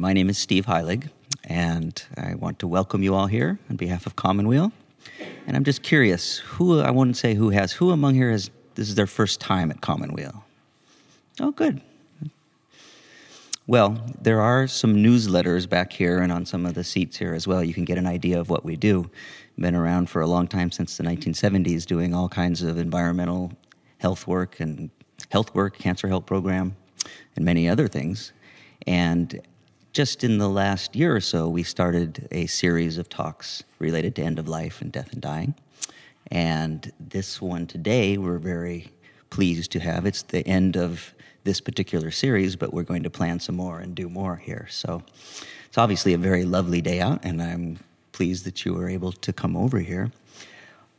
My name is Steve Heilig, and I want to welcome you all here on behalf of Commonweal. And I'm just curious, who, I wouldn't say who has, who among here has, this is their first time at Commonweal? Oh, good. Well, there are some newsletters back here and on some of the seats here as well. You can get an idea of what we do. Been around for a long time since the 1970s, doing all kinds of environmental health work and health work, cancer help program, and many other things. And just in the last year or so, we started a series of talks related to end of life and death and dying. And this one today, we're very pleased to have. It's the end of this particular series, but we're going to plan some more and do more here. So it's obviously a very lovely day out, and I'm pleased that you were able to come over here.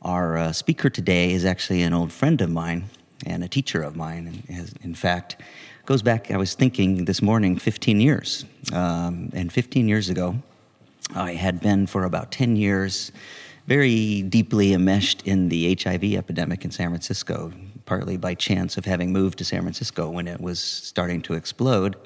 Our uh, speaker today is actually an old friend of mine and a teacher of mine. And has, in fact, goes back, I was thinking this morning, 15 years. Um, and 15 years ago, I had been for about 10 years very deeply enmeshed in the HIV epidemic in San Francisco, partly by chance of having moved to San Francisco when it was starting to explode.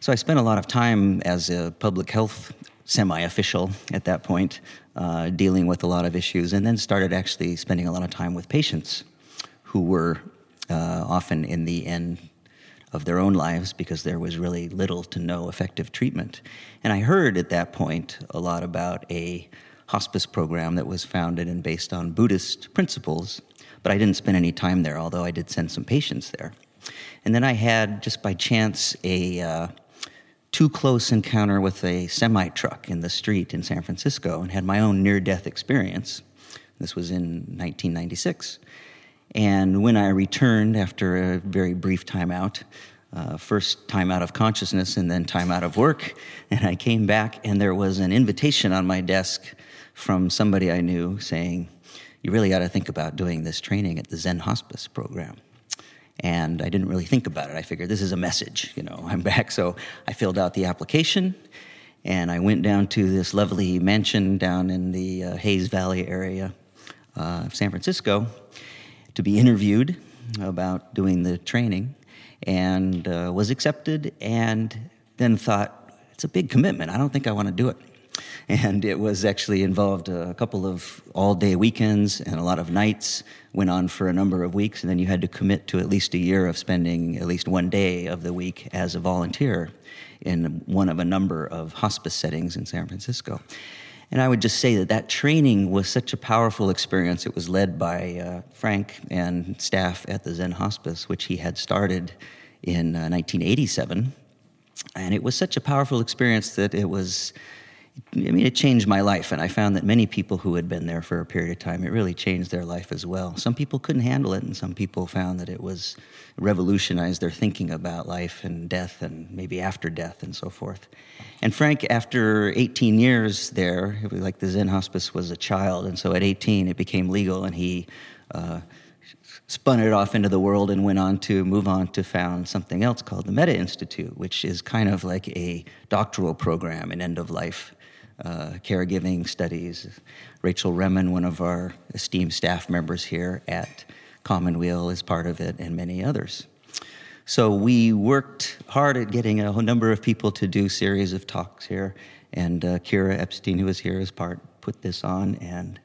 So I spent a lot of time as a public health semi official at that point, uh, dealing with a lot of issues, and then started actually spending a lot of time with patients who were uh, often in the end of their own lives because there was really little to no effective treatment. And I heard at that point a lot about a hospice program that was founded and based on Buddhist principles, but I didn't spend any time there, although I did send some patients there. And then I had, just by chance, a uh, too close encounter with a semi truck in the street in San Francisco and had my own near death experience. This was in 1996. And when I returned after a very brief time out, uh, first time out of consciousness and then time out of work, and I came back and there was an invitation on my desk from somebody I knew saying, You really ought to think about doing this training at the Zen Hospice program. And I didn't really think about it. I figured this is a message, you know, I'm back. So I filled out the application and I went down to this lovely mansion down in the uh, Hayes Valley area uh, of San Francisco to be interviewed about doing the training and uh, was accepted and then thought it's a big commitment. I don't think i want to do it. And it was actually involved a couple of all day weekends and a lot of nights went on for a number of weeks and then you had to commit to at least a year of spending at least one day of the week as a volunteer in one of a number of hospice settings in san francisco and I would just say that that training was such a powerful experience. It was led by uh, Frank and staff at the Zen Hospice, which he had started in uh, 1987. And it was such a powerful experience that it was I mean, it changed my life, and I found that many people who had been there for a period of time, it really changed their life as well. Some people couldn't handle it, and some people found that it was revolutionized their thinking about life and death, and maybe after death, and so forth. And Frank, after 18 years there, it was like the Zen Hospice was a child, and so at 18 it became legal, and he uh, spun it off into the world and went on to move on to found something else called the Metta Institute, which is kind of like a doctoral program in end of life uh, caregiving studies. Rachel Remen, one of our esteemed staff members here at Commonweal, is part of it, and many others. So we worked hard at getting a whole number of people to do series of talks here, and uh, Kira Epstein, who was here as part, put this on. And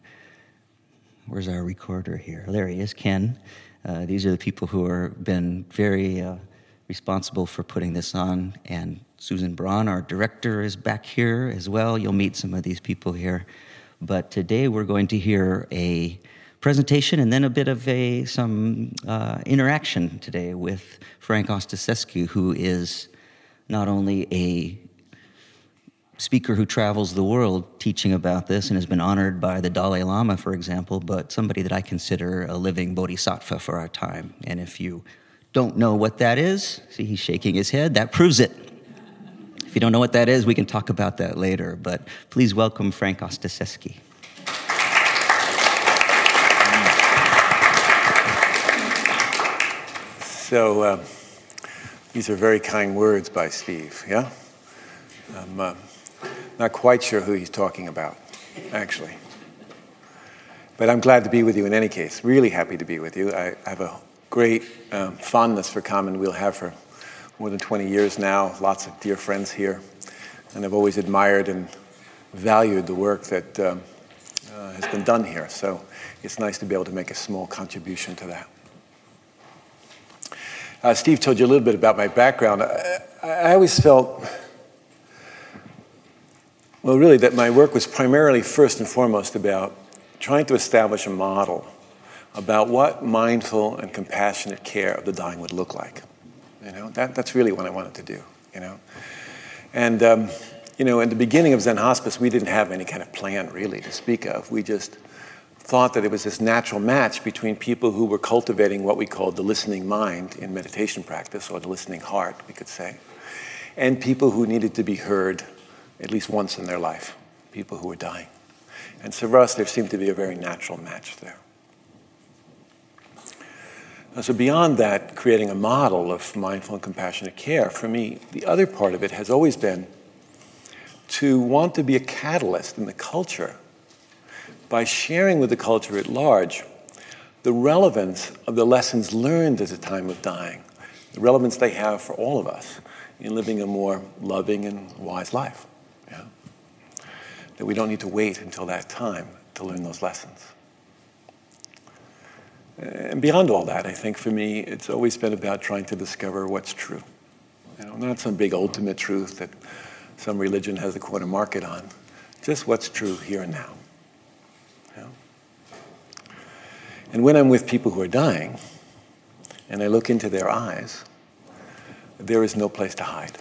where's our recorder here? There he is, Ken. Uh, these are the people who have been very uh, responsible for putting this on, and Susan Braun, our director, is back here as well. You'll meet some of these people here. But today we're going to hear a presentation and then a bit of a some uh, interaction today with Frank Ostaseski, who is not only a speaker who travels the world teaching about this and has been honored by the Dalai Lama, for example, but somebody that I consider a living bodhisattva for our time. And if you don't know what that is, see, he's shaking his head, that proves it. If you don't know what that is, we can talk about that later. But please welcome Frank Ostaseski. So, uh, these are very kind words by Steve, yeah? I'm uh, not quite sure who he's talking about, actually. But I'm glad to be with you in any case. Really happy to be with you. I, I have a great um, fondness for Commonweal, have for more than 20 years now, lots of dear friends here. And I've always admired and valued the work that um, uh, has been done here. So it's nice to be able to make a small contribution to that. Uh, Steve told you a little bit about my background. I, I always felt, well, really, that my work was primarily, first and foremost, about trying to establish a model about what mindful and compassionate care of the dying would look like. You know, that, that's really what I wanted to do, you know. And, um, you know, in the beginning of Zen Hospice, we didn't have any kind of plan really to speak of. We just thought that it was this natural match between people who were cultivating what we called the listening mind in meditation practice, or the listening heart, we could say, and people who needed to be heard at least once in their life, people who were dying. And so for us, there seemed to be a very natural match there. Uh, so, beyond that, creating a model of mindful and compassionate care, for me, the other part of it has always been to want to be a catalyst in the culture by sharing with the culture at large the relevance of the lessons learned at the time of dying, the relevance they have for all of us in living a more loving and wise life. That we don't need to wait until that time to learn those lessons. Uh, and beyond all that, I think for me, it's always been about trying to discover what's true. You know, not some big ultimate truth that some religion has a corner market on, just what's true here and now. And when I'm with people who are dying, and I look into their eyes, there is no place to hide.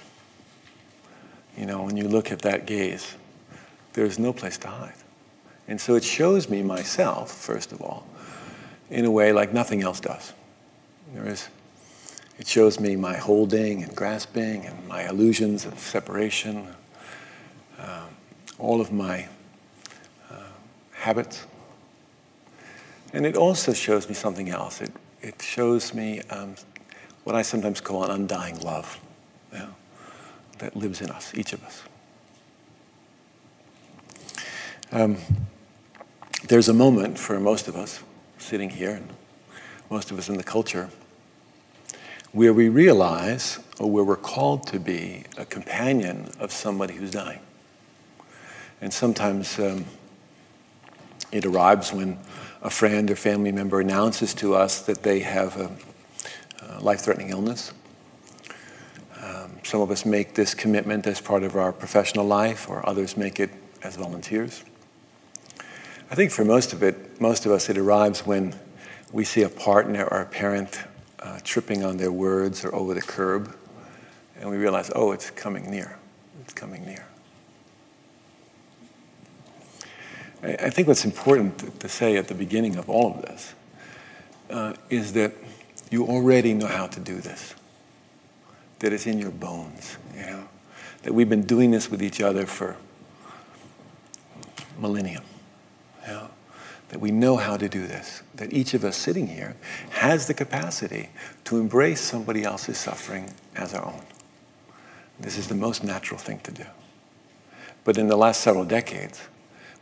You know, when you look at that gaze, there is no place to hide. And so it shows me myself, first of all, in a way like nothing else does. There is, it shows me my holding and grasping and my illusions of separation, uh, all of my uh, habits. And it also shows me something else. It, it shows me um, what I sometimes call an undying love know, that lives in us, each of us. Um, there's a moment for most of us sitting here, and most of us in the culture, where we realize, or where we're called to be, a companion of somebody who's dying. And sometimes um, it arrives when a friend or family member announces to us that they have a, a life threatening illness. Um, some of us make this commitment as part of our professional life, or others make it as volunteers. I think for most of it, most of us, it arrives when we see a partner or a parent uh, tripping on their words or over the curb, and we realize, oh, it's coming near. It's coming near. I, I think what's important to say at the beginning of all of this uh, is that you already know how to do this, that it's in your bones, you know, that we've been doing this with each other for millennium that we know how to do this, that each of us sitting here has the capacity to embrace somebody else's suffering as our own. This is the most natural thing to do. But in the last several decades,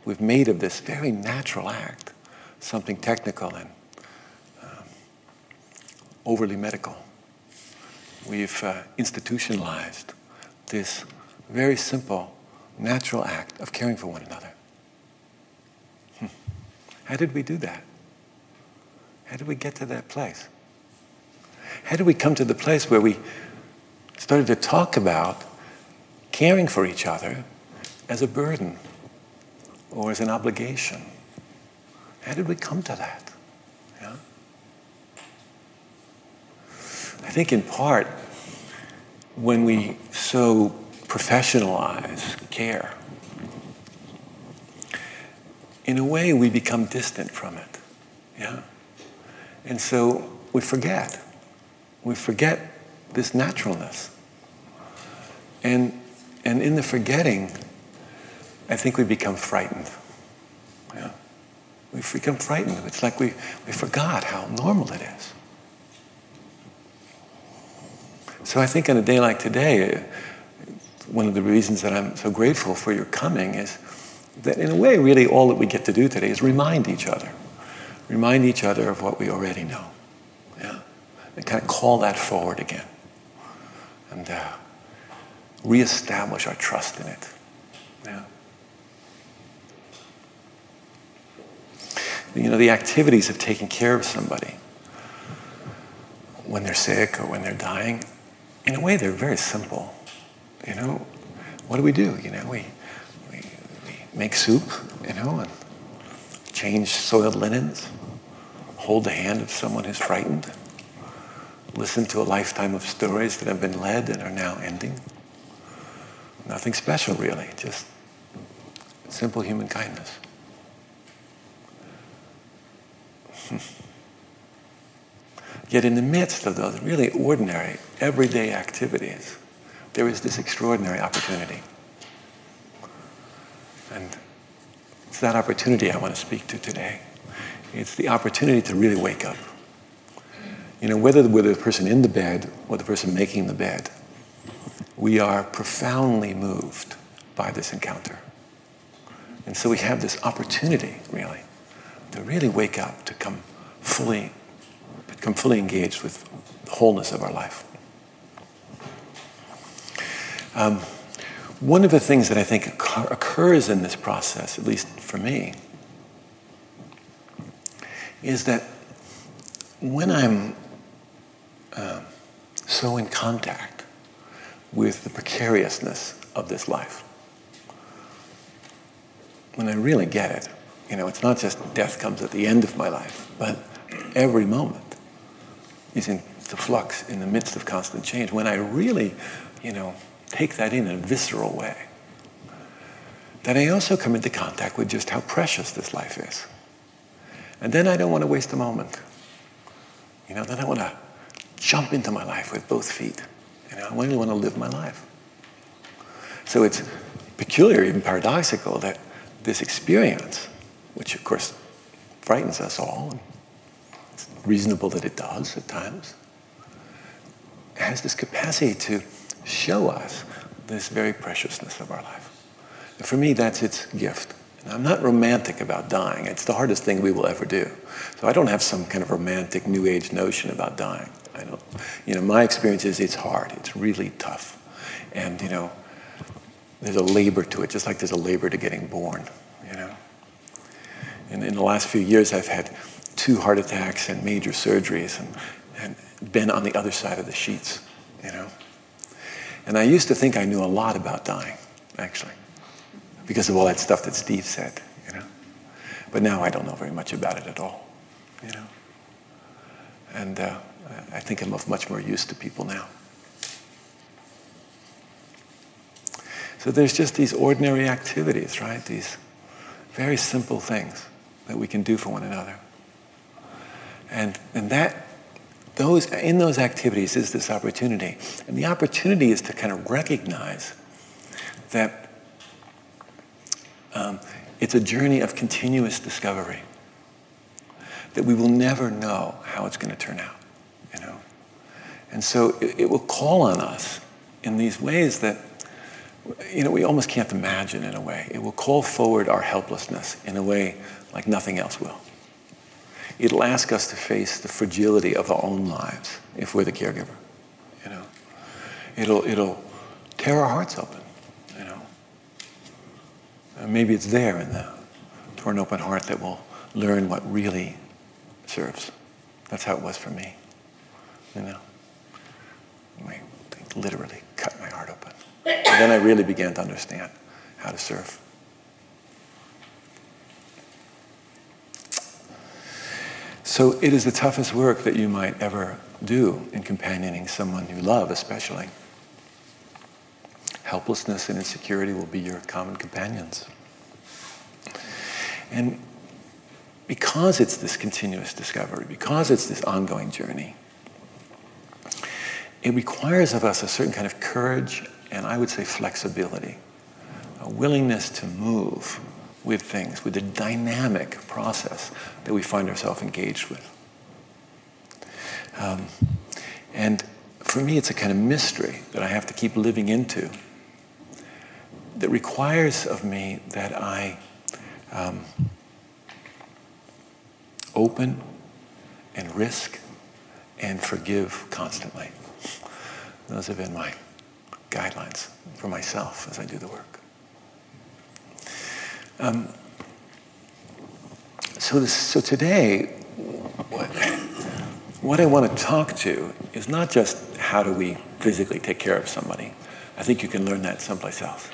we've made of this very natural act something technical and um, overly medical. We've uh, institutionalized this very simple, natural act of caring for one another. How did we do that? How did we get to that place? How did we come to the place where we started to talk about caring for each other as a burden or as an obligation? How did we come to that? Yeah? I think in part when we so professionalize care in a way, we become distant from it. Yeah? And so we forget. We forget this naturalness. And, and in the forgetting, I think we become frightened. Yeah? We become frightened. It's like we, we forgot how normal it is. So I think on a day like today, uh, one of the reasons that I'm so grateful for your coming is that in a way, really all that we get to do today is remind each other. Remind each other of what we already know. Yeah? And kind of call that forward again. And uh, reestablish our trust in it. Yeah. You know, the activities of taking care of somebody when they're sick or when they're dying, in a way, they're very simple. You know, what do we do? You know, we, make soup, you know, and change soiled linens, hold the hand of someone who's frightened, listen to a lifetime of stories that have been led and are now ending. Nothing special, really, just simple human kindness. Yet, in the midst of those really ordinary, everyday activities, there is this extraordinary opportunity. And it's that opportunity I want to speak to today. It's the opportunity to really wake up. You know, whether we're the person in the bed or the person making the bed, we are profoundly moved by this encounter. And so we have this opportunity, really, to really wake up, to come fully, become fully engaged with the wholeness of our life. Um, one of the things that I think occurs in this process, at least for me, is that when I'm uh, so in contact with the precariousness of this life, when I really get it, you know, it's not just death comes at the end of my life, but every moment is in the flux in the midst of constant change. When I really, you know, take that in, in a visceral way, then I also come into contact with just how precious this life is. And then I don't want to waste a moment. You know, then I want to jump into my life with both feet. You know, I really want to live my life. So it's peculiar, even paradoxical, that this experience, which of course frightens us all, and it's reasonable that it does at times, has this capacity to show us this very preciousness of our life. And for me, that's its gift. And I'm not romantic about dying. It's the hardest thing we will ever do. So I don't have some kind of romantic New Age notion about dying. I don't. You know, my experience is it's hard. It's really tough, and you know, there's a labor to it, just like there's a labor to getting born, you know. And in the last few years, I've had two heart attacks and major surgeries and, and been on the other side of the sheets, you know. And I used to think I knew a lot about dying, actually, because of all that stuff that Steve said, you know. But now I don't know very much about it at all, you know. And uh, I think I'm of much more use to people now. So there's just these ordinary activities, right? These very simple things that we can do for one another. And, and that, those, in those activities is this opportunity. And the opportunity is to kind of recognize that um, it's a journey of continuous discovery, that we will never know how it's going to turn out, you know. And so it, it will call on us in these ways that you know, we almost can't imagine in a way. It will call forward our helplessness in a way like nothing else will. It'll ask us to face the fragility of our own lives if we're the caregiver. You know, it'll it'll tear our hearts open. You know, and maybe it's there in the torn open heart that we'll learn what really serves. That's how it was for me. You know, I literally cut my heart open. And then I really began to understand how to serve. So it is the toughest work that you might ever do in companioning someone you love, especially. Helplessness and insecurity will be your common companions. And because it's this continuous discovery, because it's this ongoing journey, it requires of us a certain kind of courage and I would say flexibility, a willingness to move with things, with the dynamic process that we find ourselves engaged with. Um, and for me, it's a kind of mystery that I have to keep living into that requires of me that I um, open and risk and forgive constantly. Those have been my guidelines for myself as I do the work. Um, so, this, so today, what, what I want to talk to is not just how do we physically take care of somebody. I think you can learn that someplace else.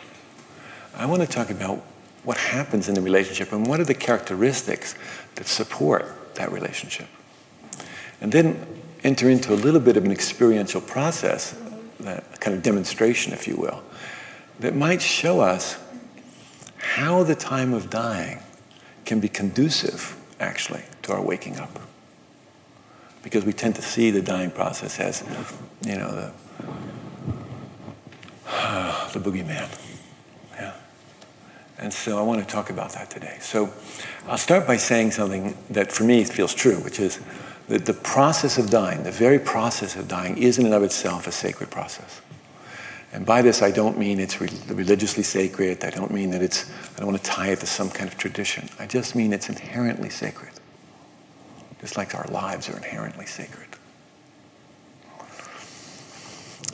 I want to talk about what happens in the relationship and what are the characteristics that support that relationship. And then enter into a little bit of an experiential process, that kind of demonstration, if you will, that might show us how the time of dying can be conducive, actually, to our waking up. Because we tend to see the dying process as, you know, the, the boogeyman. Yeah. And so I want to talk about that today. So I'll start by saying something that for me feels true, which is that the process of dying, the very process of dying, is in and of itself a sacred process. And by this, I don't mean it's religiously sacred. I don't mean that it's, I don't want to tie it to some kind of tradition. I just mean it's inherently sacred. Just like our lives are inherently sacred.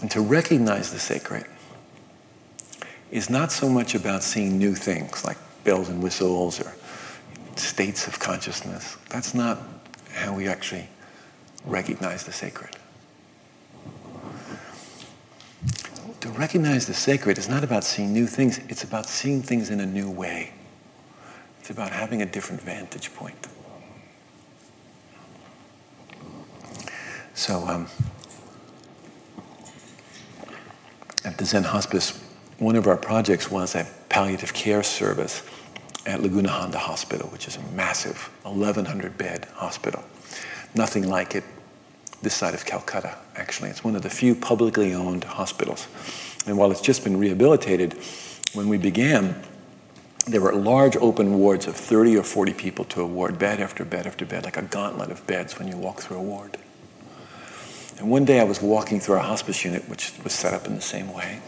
And to recognize the sacred is not so much about seeing new things like bells and whistles or states of consciousness. That's not how we actually recognize the sacred. To recognize the sacred is not about seeing new things, it's about seeing things in a new way. It's about having a different vantage point. So, um, at the Zen Hospice, one of our projects was a palliative care service at Laguna Honda Hospital, which is a massive 1,100 bed hospital. Nothing like it this side of Calcutta, actually. It's one of the few publicly owned hospitals. And while it's just been rehabilitated, when we began, there were large open wards of 30 or 40 people to a ward, bed after bed after bed, like a gauntlet of beds when you walk through a ward. And one day I was walking through our hospice unit, which was set up in the same way,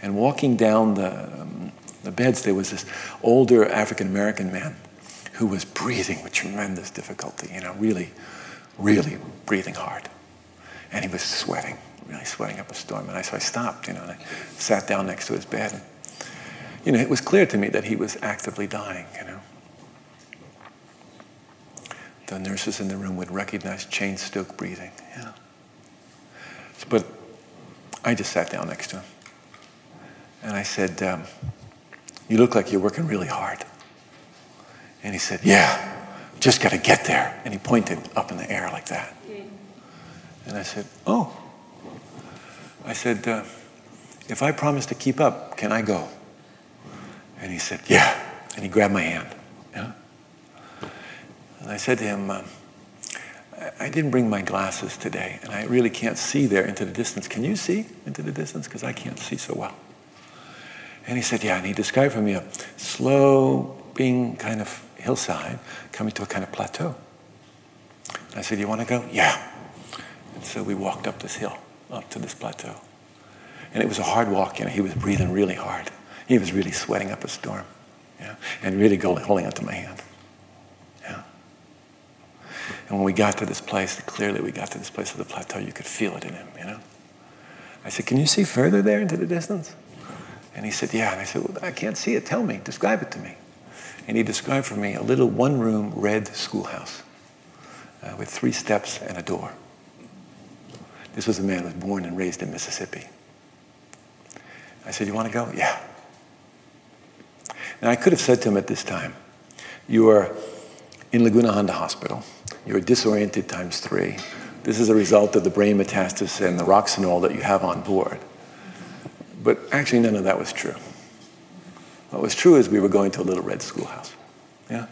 and walking down the, um, the beds, there was this older African American man who was breathing with tremendous difficulty, you know, really really breathing hard. And he was sweating, really sweating up a storm. And I, so I stopped, you know, and I sat down next to his bed. And, you know, it was clear to me that he was actively dying, you know. The nurses in the room would recognize Cheyne-Stokes breathing, yeah. But I just sat down next to him. And I said, um, You look like you're working really hard. And he said, Yeah. Just got to get there. And he pointed up in the air like that. And I said, Oh. I said, uh, If I promise to keep up, can I go? And he said, Yeah. And he grabbed my hand. Yeah. And I said to him, um, I didn't bring my glasses today, and I really can't see there into the distance. Can you see into the distance? Because I can't see so well. And he said, Yeah. And he described for me a slow, being kind of hillside coming to a kind of plateau. I said, You want to go? Yeah. And so we walked up this hill, up to this plateau. And it was a hard walk, you know, he was breathing really hard. He was really sweating up a storm. Yeah. And really holding onto my hand. Yeah. And when we got to this place, clearly we got to this place of the plateau, you could feel it in him, you know. I said, Can you see further there into the distance? And he said, Yeah. And I said, Well, I can't see it. Tell me. Describe it to me. And he described for me a little one room red schoolhouse uh, with three steps and a door. This was a man who was born and raised in Mississippi. I said, You want to go? Yeah. And I could have said to him at this time, You are in Laguna Honda Hospital. You're disoriented times three. This is a result of the brain metastasis and the roxanol that you have on board. But actually, none of that was true. What was true is we were going to a little red schoolhouse. Yeah?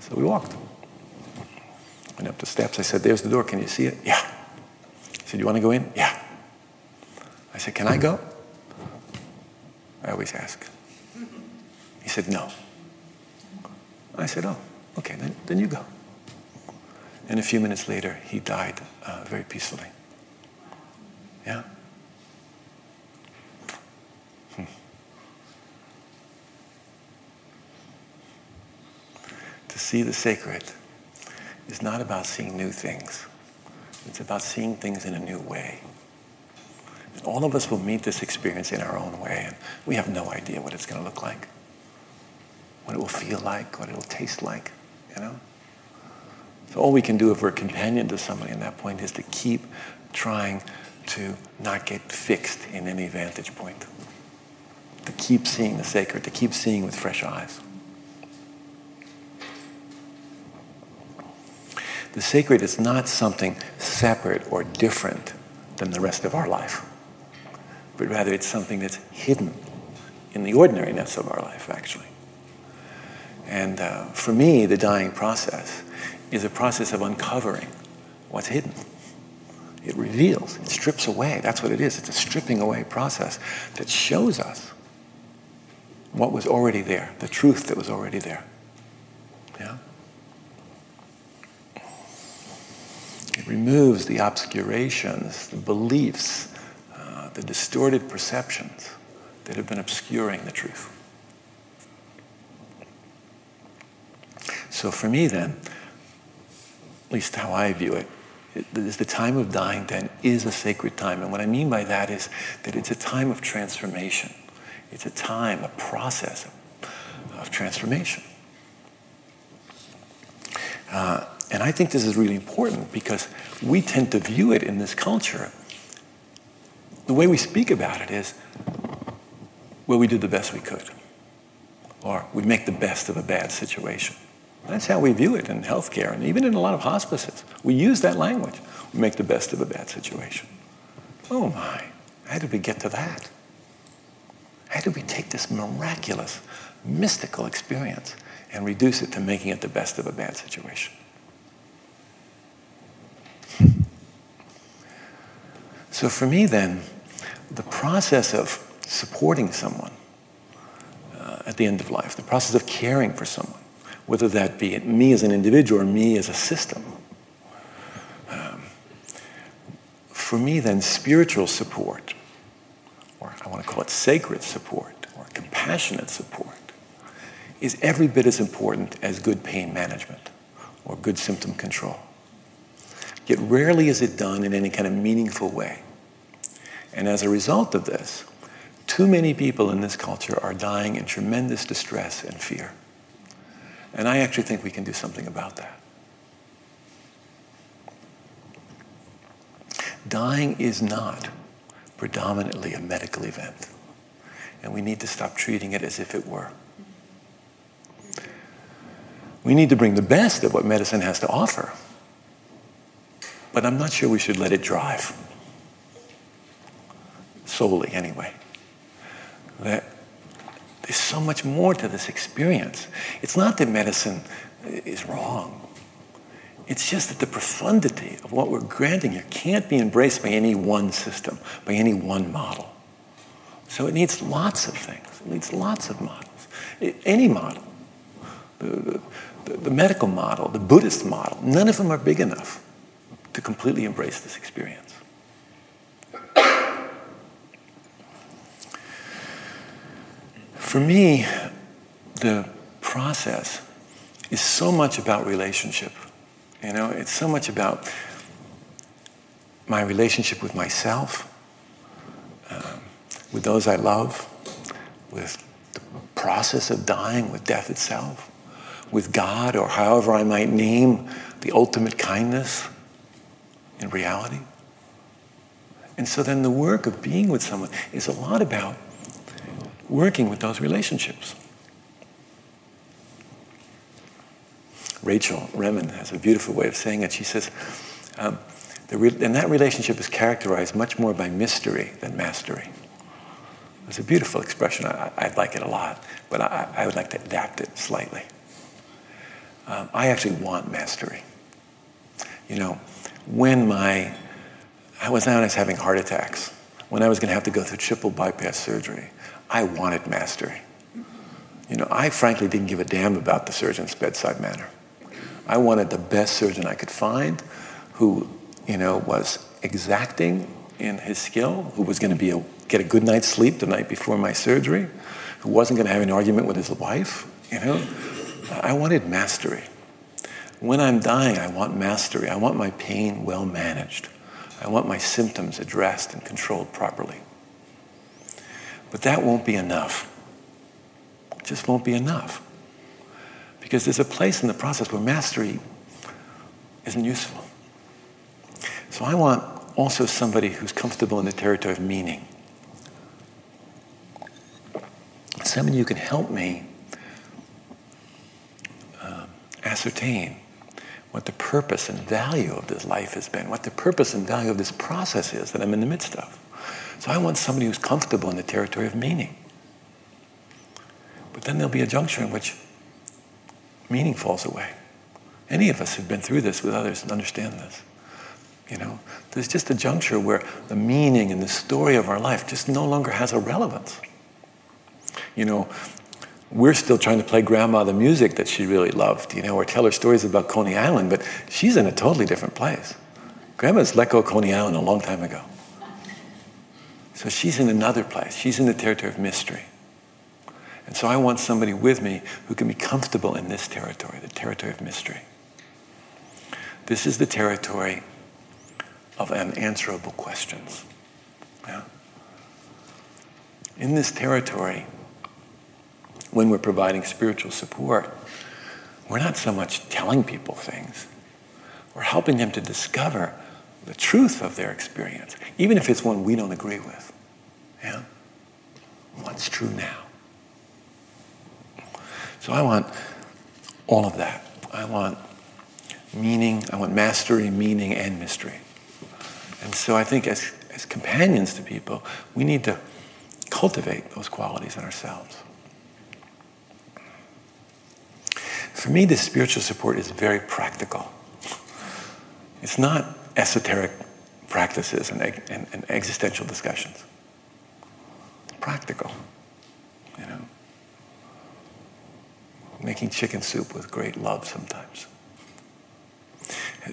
So we walked. Went up the steps. I said, There's the door. Can you see it? Yeah. Said, You want to go in? Yeah. I said, Can I go? I always ask. He said, No. I said, Oh, okay, then, then you go. And a few minutes later, he died uh, very peacefully. Yeah? To see the sacred is not about seeing new things. It's about seeing things in a new way. All of us will meet this experience in our own way, and we have no idea what it's going to look like, what it will feel like, what it will taste like, you know? So all we can do if we're a companion to somebody in that point is to keep trying to not get fixed in any vantage point, to keep seeing the sacred, to keep seeing with fresh eyes. The sacred is not something separate or different than the rest of our life, but rather it's something that's hidden in the ordinariness of our life, actually. And uh, for me, the dying process is a process of uncovering what's hidden. It reveals, it strips away. That's what it is. It's a stripping away process that shows us what was already there, the truth that was already there. It removes the obscurations, the beliefs, uh, the distorted perceptions that have been obscuring the truth. So for me, then, at least how I view it, it is the time of dying then is a sacred time. And what I mean by that is that it's a time of transformation. It's a time, a process of transformation. Uh, and I think this is really important because we tend to view it in this culture. The way we speak about it is, well, we did the best we could, or we make the best of a bad situation. That's how we view it in healthcare and even in a lot of hospices. We use that language. We make the best of a bad situation. Oh my, how did we get to that? How did we take this miraculous, mystical experience and reduce it to making it the best of a bad situation? So for me, then, the process of supporting someone uh, at the end of life, the process of caring for someone, whether that be me as an individual or me as a system, um, for me, then, spiritual support, or I want to call it sacred support, or compassionate support, is every bit as important as good pain management or good symptom control. Yet rarely is it done in any kind of meaningful way. And as a result of this, too many people in this culture are dying in tremendous distress and fear. And I actually think we can do something about that. Dying is not predominantly a medical event, and we need to stop treating it as if it were. We need to bring the best of what medicine has to offer but I'm not sure we should let it drive. Solely, anyway. That there's so much more to this experience. It's not that medicine is wrong. It's just that the profundity of what we're granting here can't be embraced by any one system, by any one model. So it needs lots of things. It needs lots of models. It, any model. The, the, the medical model, the Buddhist model, none of them are big enough to completely embrace this experience. For me, the process is so much about relationship. You know, it's so much about my relationship with myself, um, with those I love, with the process of dying, with death itself, with God, or however I might name the ultimate kindness in reality. And so then the work of being with someone is a lot about working with those relationships. Rachel Remen has a beautiful way of saying it. She says, um, re- and that relationship is characterized much more by mystery than mastery. It's a beautiful expression. I, I like it a lot, but I, I, would like to adapt it slightly. Um, I actually want mastery. You know, when my, I was known as having heart attacks, when I was going to have to go through triple bypass surgery, I wanted mastery. You know, I frankly didn't give a damn about the surgeon's bedside manner. I wanted the best surgeon I could find who, you know, was exacting in his skill, who was going to be a, get a good night's sleep the night before my surgery, who wasn't going to have an argument with his wife, you know. I wanted mastery. When I'm dying, I want mastery. I want my pain well managed. I want my symptoms addressed and controlled properly. But that won't be enough. It just won't be enough. Because there's a place in the process where mastery isn't useful. So I want also somebody who's comfortable in the territory of meaning. Somebody who can help me uh, ascertain what the purpose and value of this life has been, what the purpose and value of this process is that I'm in the midst of. So I want somebody who's comfortable in the territory of meaning. But then there'll be a juncture in which meaning falls away. Any of us who've been through this with others and understand this. You know, there's just a juncture where the meaning and the story of our life just no longer has a relevance. You know, we're still trying to play grandma the music that she really loved, you know, or tell her stories about Coney Island, but she's in a totally different place. Grandma's let go Coney Island a long time ago. So she's in another place. She's in the territory of mystery. And so I want somebody with me who can be comfortable in this territory, the territory of mystery. This is the territory of unanswerable questions. Yeah? In this territory, when we're providing spiritual support, we're not so much telling people things, we're helping them to discover the truth of their experience, even if it's one we don't agree with. Yeah? What's true now? So I want all of that. I want meaning, I want mastery, meaning, and mystery. And so I think as, as companions to people, we need to cultivate those qualities in ourselves. For me, this spiritual support is very practical. It's not esoteric practices and, and, and existential discussions. Practical, you know. Making chicken soup with great love sometimes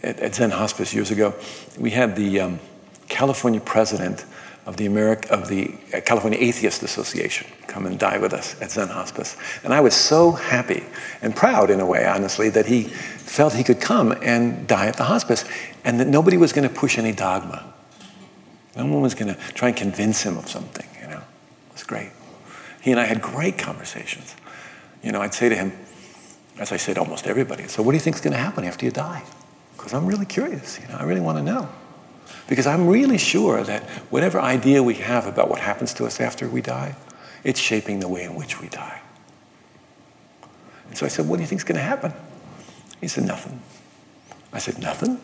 at, at Zen Hospice years ago, we had the um, California president of the, America, of the uh, California Atheist Association come and die with us at Zen Hospice. And I was so happy and proud, in a way, honestly, that he felt he could come and die at the hospice and that nobody was going to push any dogma. No one was going to try and convince him of something, you know. It was great. He and I had great conversations. You know, I'd say to him, as I say to almost everybody, so what do you think is going to happen after you die? because I'm really curious. You know, I really want to know. Because I'm really sure that whatever idea we have about what happens to us after we die, it's shaping the way in which we die. And so I said, What do you think is going to happen? He said, Nothing. I said, Nothing?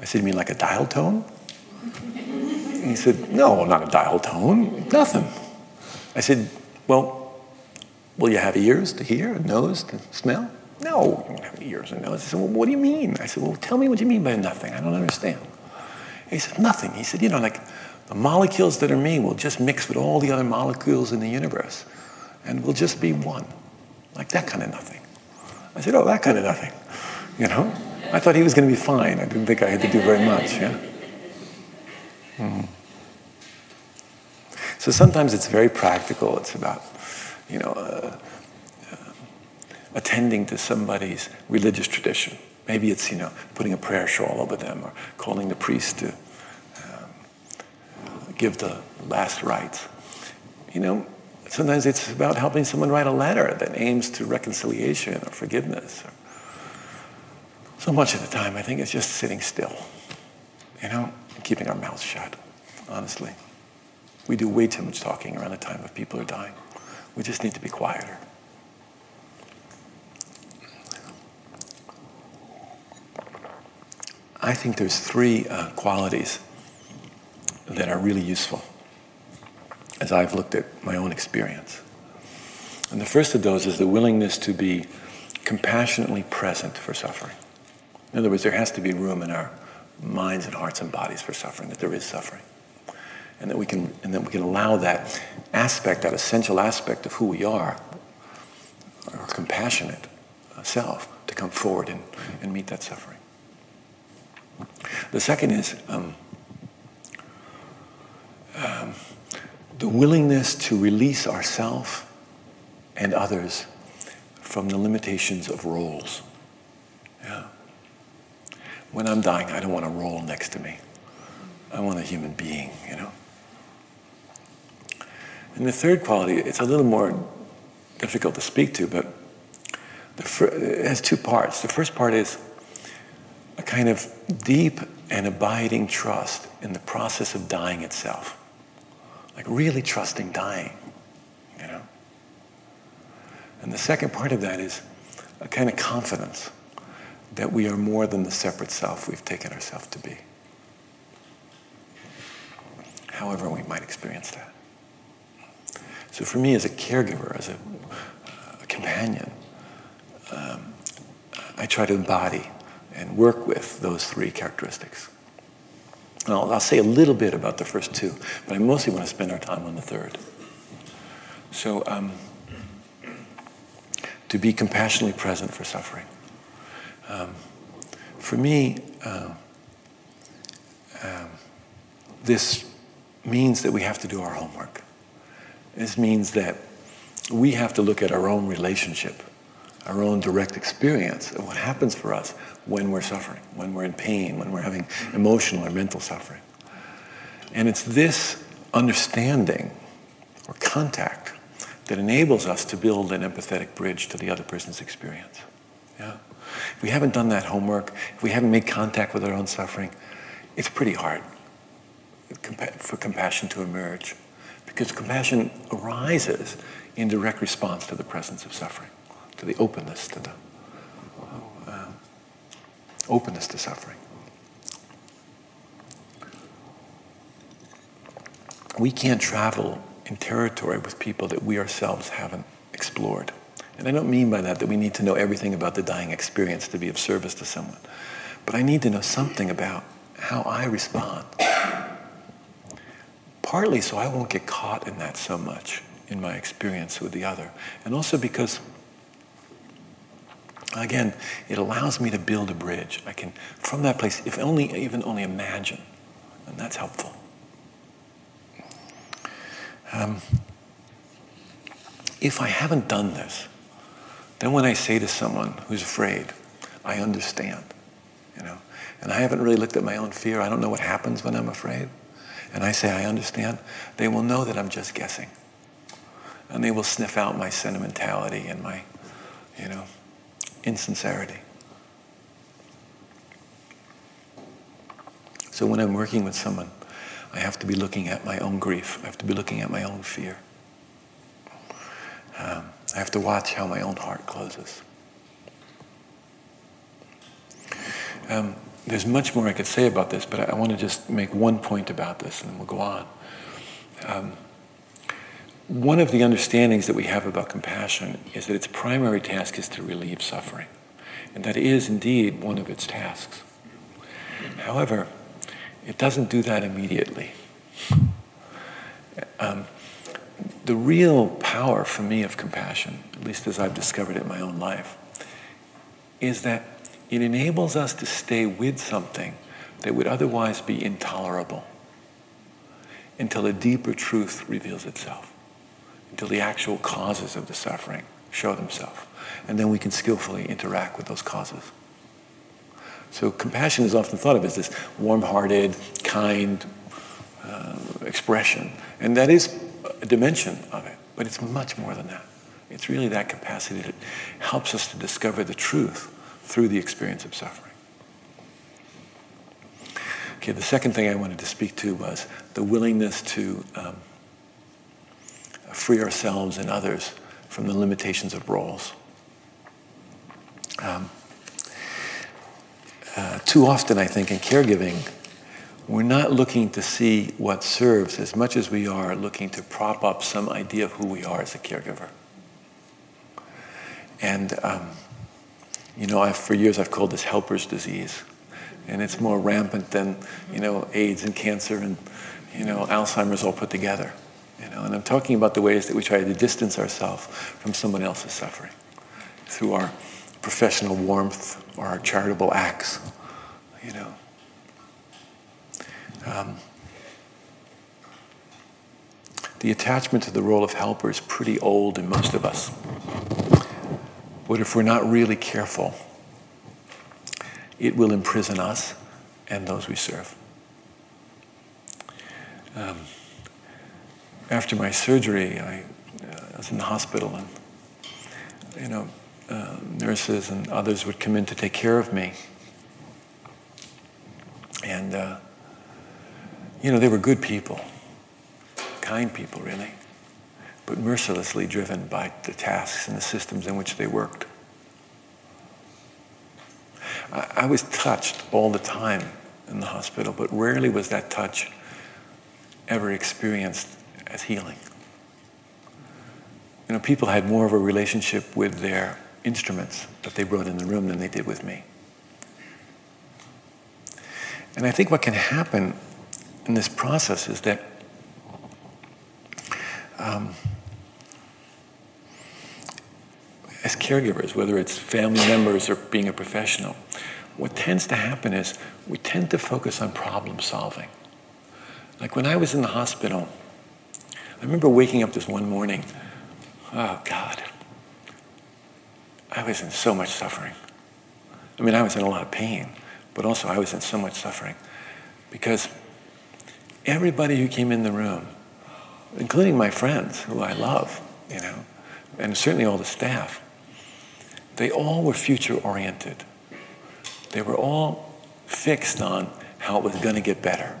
I said, You mean like a dial tone? He said, No, not a dial tone, nothing. I said, Well, will you have ears to hear, a nose to smell? No, you don't have ears and nose. He said, well, what do you mean? I said, well, tell me what you mean by nothing. I don't understand. He said, nothing. He said, you know, like the molecules that are me will just mix with all the other molecules in the universe and we'll just be one. Like that kind of nothing. I said, oh, that kind of nothing. You know? I thought he was going to be fine. I didn't think I had to do very much, yeah? Mm. So sometimes it's very practical. It's about, you know, uh, attending to somebody's religious tradition. Maybe it's, you know, putting a prayer shawl over them or calling the priest to um, give the last rites. You know, sometimes it's about helping someone write a letter that aims to reconciliation or forgiveness. So much of the time, I think it's just sitting still, you know, keeping our mouths shut, honestly. We do way too much talking around the time of people are dying. We just need to be quieter. I think there's three uh, qualities that are really useful as I've looked at my own experience. And the first of those is the willingness to be compassionately present for suffering. In other words, there has to be room in our minds and hearts and bodies for suffering, that there is suffering. And that we can, and that we can allow that aspect, that essential aspect of who we are, our compassionate self, to come forward and, and meet that suffering. The second is um, um, the willingness to release ourselves and others from the limitations of roles. Yeah. When I'm dying, I don't want a role next to me. I want a human being, you know. And the third quality, it's a little more difficult to speak to, but it has two parts. The first part is a kind of deep and abiding trust in the process of dying itself. Like really trusting dying, you know. And the second part of that is a kind of confidence that we are more than the separate self we've taken ourselves to be. However, we might experience that. So, for me, as a caregiver, as a, a companion, um, I try to embody and work with those three characteristics. And I'll, I'll say a little bit about the first two, but I mostly want to spend our time on the third. So, um, to be compassionately present for suffering. Um, for me, uh, um, this means that we have to do our homework. This means that we have to look at our own relationship, our own direct experience of what happens for us when we're suffering, when we're in pain, when we're having emotional or mental suffering. And it's this understanding or contact that enables us to build an empathetic bridge to the other person's experience. Yeah? If we haven't done that homework, if we haven't made contact with our own suffering, it's pretty hard for compassion to emerge. Because compassion arises in direct response to the presence of suffering, to the openness to the openness to suffering. We can't travel in territory with people that we ourselves haven't explored. And I don't mean by that that we need to know everything about the dying experience to be of service to someone. But I need to know something about how I respond. Partly so I won't get caught in that so much in my experience with the other. And also because, again, it allows me to build a bridge. I can, from that place, if only, even only imagine, and that's helpful. Um, if I haven't done this, then when I say to someone who's afraid, I understand, you know, and I haven't really looked at my own fear. I don't know what happens when I'm afraid. And I say, I understand. They will know that I'm just guessing. And they will sniff out my sentimentality and my, you know, insincerity. So when I'm working with someone, I have to be looking at my own grief. I have to be looking at my own fear. Um, I have to watch how my own heart closes. Um, there's much more I could say about this, but I, I want to just make one point about this and then we'll go on. Um, one of the understandings that we have about compassion is that its primary task is to relieve suffering. And that is indeed one of its tasks. However, it doesn't do that immediately. Um, the real power for me of compassion, at least as I've discovered it in my own life, is that it enables us to stay with something that would otherwise be intolerable until a deeper truth reveals itself, until the actual causes of the suffering show themselves. And then we can skillfully interact with those causes. So compassion is often thought of as this warm-hearted, kind uh, expression. And that is a dimension of it, but it's much more than that. It's really that capacity that helps us to discover the truth through the experience of suffering. Okay, the second thing I wanted to speak to was the willingness to um, free ourselves and others from the limitations of roles. Um, uh, too often, I think, in caregiving, we're not looking to see what serves as much as we are looking to prop up some idea of who we are as a caregiver. And, um, you know, I've, for years I've called this helper's disease. And it's more rampant than, you know, AIDS and cancer and, you know, Alzheimer's all put together. Know, and I'm talking about the ways that we try to distance ourselves from someone else's suffering through our professional warmth or our charitable acts, you know. Um, the attachment to the role of helper is pretty old in most of us. But if we're not really careful, it will imprison us and those we serve. um, after my surgery, I, uh, was in the hospital, and you know, uh, nurses and others would come in to take care of me, and uh, you know, they were good people, kind people, really, but mercilessly driven by the tasks and the systems in which they worked. I, I was touched all the time in the hospital, but rarely was that touch ever experienced as healing. You know, people had more of a relationship with their instruments that they brought in the room than they did with me. And I think what can happen in this process is that um, as caregivers, whether it's family members or being a professional, what tends to happen is we tend to focus on problem solving. Like when I was in the hospital, I remember waking up this one morning. Oh, God. I was in so much suffering. I mean, I was in a lot of pain, but also I was in so much suffering because everybody who came in the room, including my friends who I love, you know, and certainly all the staff, they all were future oriented. They were all fixed on how it was going to get better.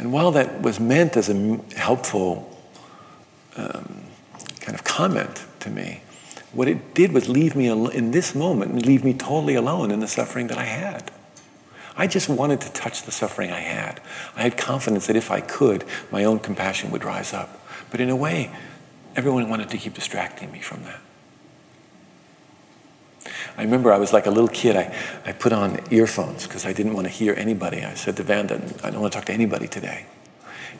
And while that was meant as a helpful um, kind of comment to me, what it did was leave me al- in this moment, and leave me totally alone in the suffering that I had. I just wanted to touch the suffering I had. I had confidence that if I could, my own compassion would rise up. But in a way, everyone wanted to keep distracting me from that. I remember I was like a little kid. I, I put on earphones because I didn't want to hear anybody. I said to Vanda, I don't want to talk to anybody today.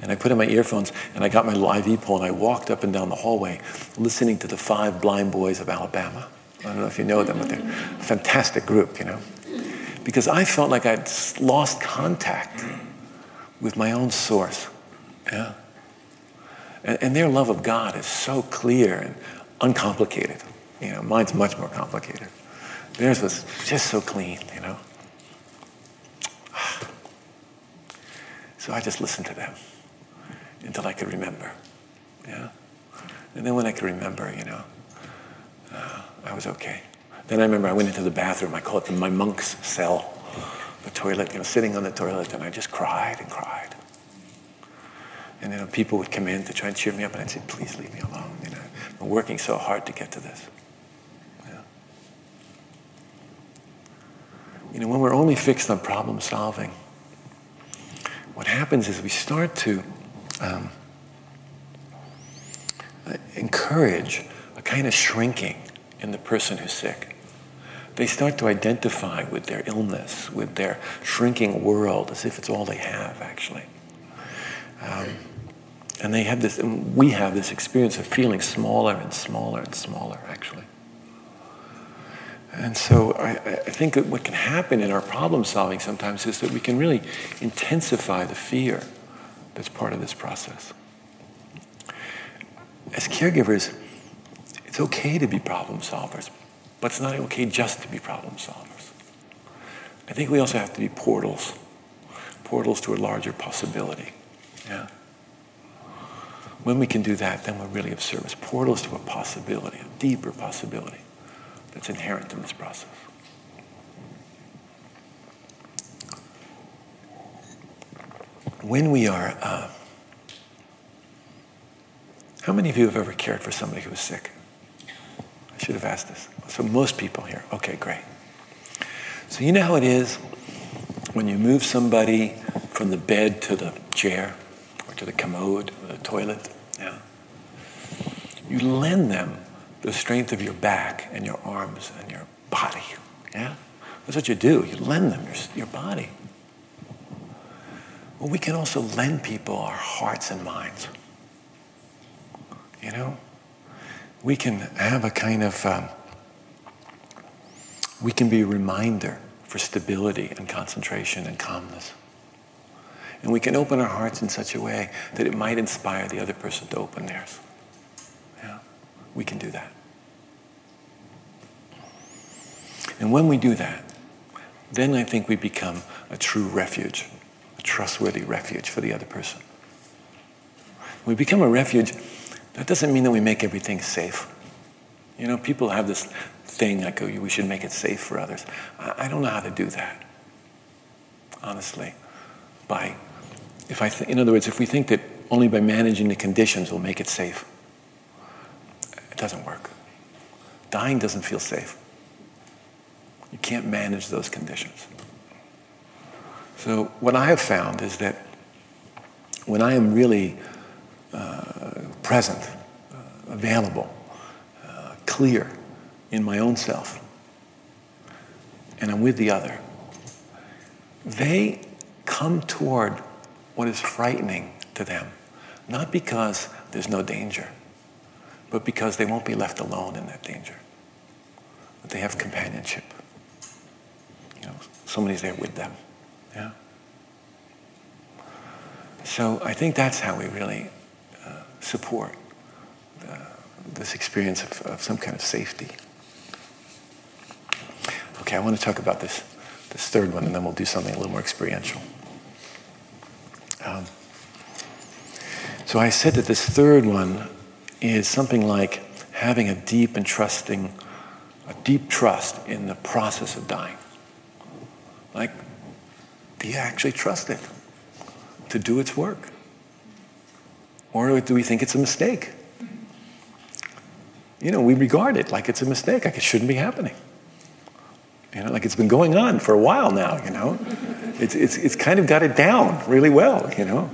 And I put in my earphones and I got my live e pole and I walked up and down the hallway listening to the five blind boys of Alabama. I don't know if you know them, but they're a fantastic group, you know. Because I felt like I'd lost contact with my own source. Yeah. And, and their love of God is so clear and uncomplicated. You know, mine's much more complicated. Theirs was just so clean, you know. So I just listened to them until I could remember. Yeah. And then when I could remember, you know, uh, I was okay. Then I remember I went into the bathroom. I call it the, my monk's cell, the toilet. You know, sitting on the toilet, and I just cried and cried. And then people would come in to try and cheer me up, and I'd say, "Please leave me alone." You know, I'm working so hard to get to this. You know, when we're only fixed on problem solving, what happens is we start to um, encourage a kind of shrinking in the person who's sick. They start to identify with their illness, with their shrinking world, as if it's all they have, actually. Um, and they have this, and we have this experience of feeling smaller and smaller and smaller, actually. And so I, I, think that what can happen in our problem solving sometimes is that we can really intensify the fear that's part of this process. As caregivers, it's okay to be problem solvers, but it's not okay just to be problem solvers. I think we also have to be portals, portals to a larger possibility. Yeah. When we can do that, then we're really of service. Portals to a possibility, a deeper possibility that's inherent in this process. When we are, uh, how many of you have ever cared for somebody who was sick? I should have asked this. So, most people here. Okay, great. So, you know how it is when you move somebody from the bed to the chair or to the commode or the toilet? Yeah. You lend them the strength of your back and your arms and your body. Yeah? That's what you do. You lend them your, your body. Well, we can also lend people our hearts and minds. You know? We can have a kind of, um, we can be a reminder for stability and concentration and calmness. And we can open our hearts in such a way that it might inspire the other person to open theirs we can do that. And when we do that, then I think we become a true refuge, a trustworthy refuge for the other person. We become a refuge, that doesn't mean that we make everything safe. You know, people have this thing like, oh, we should make it safe for others. I, I don't know how to do that, honestly. By, if I th- in other words, if we think that only by managing the conditions we'll make it safe, it doesn't work. Dying doesn't feel safe. You can't manage those conditions. So, what I have found is that when I am really uh, present, uh, available, uh, clear in my own self, and I'm with the other, they come toward what is frightening to them, not because there's no danger, but because they won't be left alone in that danger. But they have companionship. You know, somebody's there with them. Yeah. So I think that's how we really uh, support the, this experience of, of some kind of safety. Okay, I want to talk about this, this third one, and then we'll do something a little more experiential. Um, so I said that this third one is something like having a deep and trusting, a deep trust in the process of dying. Like, do you actually trust it to do its work? Or do we think it's a mistake? You know, we regard it like it's a mistake, like it shouldn't be happening. You know, like it's been going on for a while now, you know. It's, it's, it's kind of got it down really well, you know.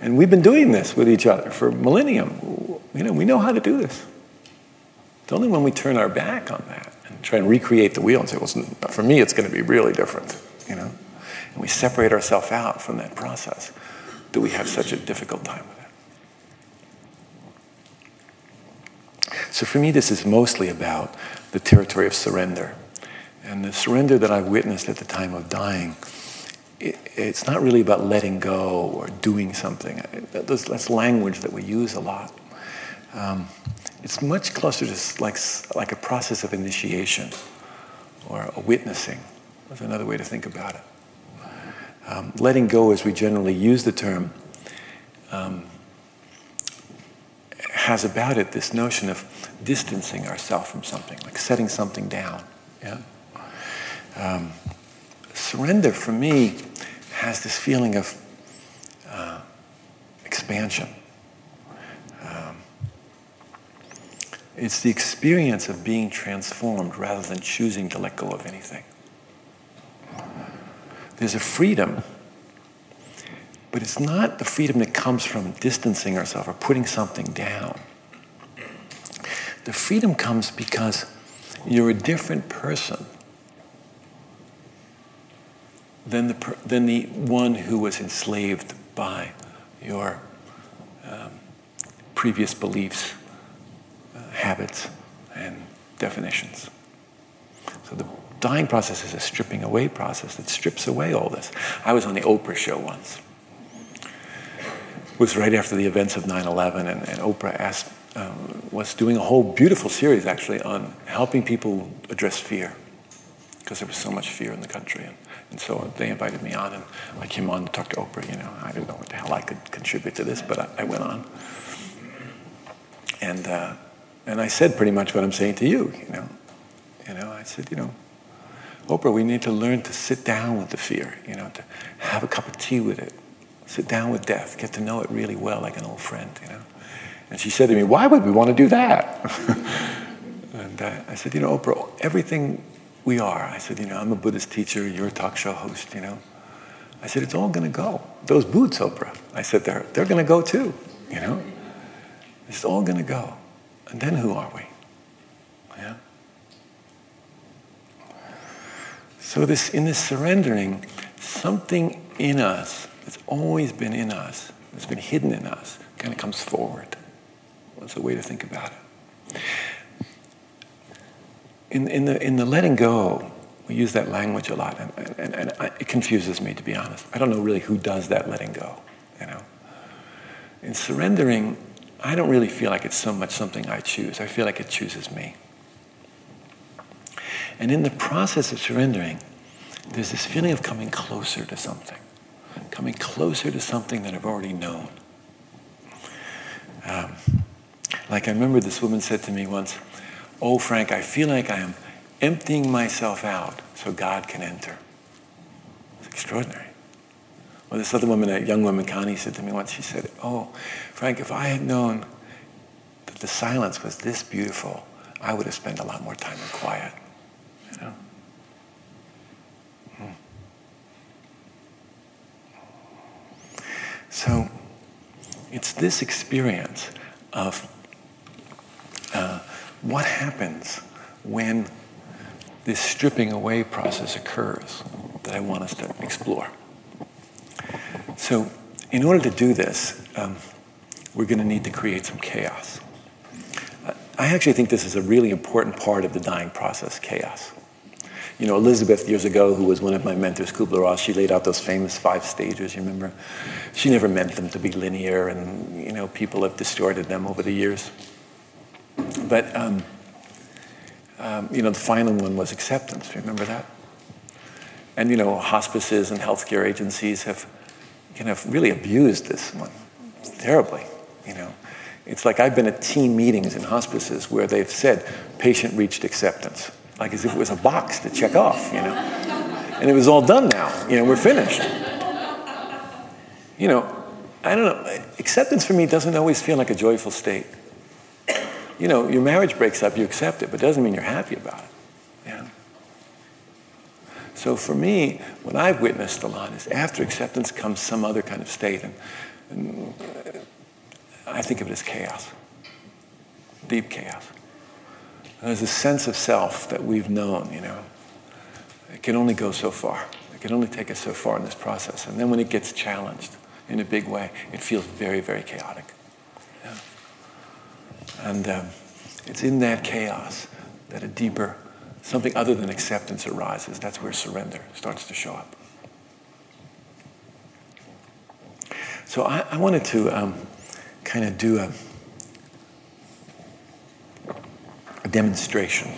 And we've been doing this with each other for millennium. You know, we know how to do this. It's only when we turn our back on that and try and recreate the wheel and say, well, for me, it's going to be really different, you know. And we separate ourselves out from that process. Do we have such a difficult time with it? So for me, this is mostly about the territory of surrender. And the surrender that I witnessed at the time of dying it, it's not really about letting go or doing something. That's, that's language that we use a lot. Um, it's much closer to like, like a process of initiation or a witnessing. That's another way to think about it. Um, letting go, as we generally use the term, um, has about it this notion of distancing ourselves from something, like setting something down. Yeah. Um, surrender for me has this feeling of uh, expansion. Um, it's the experience of being transformed rather than choosing to let go of anything. There's a freedom, but it's not the freedom that comes from distancing ourselves or putting something down. The freedom comes because you're a different person than the, than the one who was enslaved by your um, previous beliefs, habits, and definitions. So the dying process is a stripping away process that strips away all this. I was on the Oprah show once. It was right after the events of 9 11, and, and Oprah asked, um, was doing a whole beautiful series actually on helping people address fear because there was so much fear in the country. And, and so they invited me on, and I came on to talk to Oprah. You know, I didn't know what the hell I could contribute to this, but I, I went on. And, uh, and I said pretty much what I'm saying to you, you know. You know, I said, you know, Oprah, we need to learn to sit down with the fear, you know, to have a cup of tea with it, sit down with death, get to know it really well like an old friend, you know. And she said to me, why would we want to do that? and uh, I said, you know, Oprah, everything we are. I said, you know, I'm a Buddhist teacher, you're a talk show host, you know. I said, it's all going to go. Those boots, Oprah, I said, they're, they're going to go too, you know. It's all going to go. And then who are we? Yeah. So this, in this surrendering, something in us that's always been in us, that's been hidden in us, kind of comes forward. That's a way to think about it in, in, the, in the letting go, we use that language a lot, and, and, and it confuses me, to be honest. I don't know really who does that letting go, you know. In surrendering, I don't really feel like it's so much something I choose. I feel like it chooses me. And in the process of surrendering, there's this feeling of coming closer to something. coming closer to something that I've already known. Um, like I remember this woman said to me once, Oh, Frank, I feel like I am emptying myself out so God can enter. It's extraordinary. Well, this other woman, a young woman, Connie, said to me once, she said, Oh, Frank, if I had known that the silence was this beautiful, I would have spent a lot more time in quiet. You know? Hmm. So it's this experience of uh, what happens when this stripping away process occurs that I want us to explore. So, in order to do this, um, we're going to need to create some chaos. I actually think this is a really important part of the dying process chaos. You know, Elizabeth, years ago, who was one of my mentors, Kubler Ross, she laid out those famous five stages, you remember? She never meant them to be linear, and, you know, people have distorted them over the years. But, um, um, you know, the final one was acceptance. Remember that? And, you know, hospices and healthcare agencies have kind of really abused this one terribly, you know. It's like I've been at team meetings in hospices where they've said patient reached acceptance, like as if it was a box to check off, you know. And it was all done now, you know, we're finished. You know, I don't know, acceptance for me doesn't always feel like a joyful state. You know, your marriage breaks up, you accept it, but it doesn't mean you're happy about it. So for me, what I've witnessed a lot is after acceptance comes some other kind of state. And, and I think of it as chaos, deep chaos. there's a sense of self that we've known, you know. It can only go so far. It can only take us so far in this process. And then when it gets challenged in a big way, it feels very, very chaotic. Yeah. And um, it's in that chaos that a deeper, something other than acceptance arises. That's where surrender starts to show up. So I, I wanted to um, kind of do a, a demonstration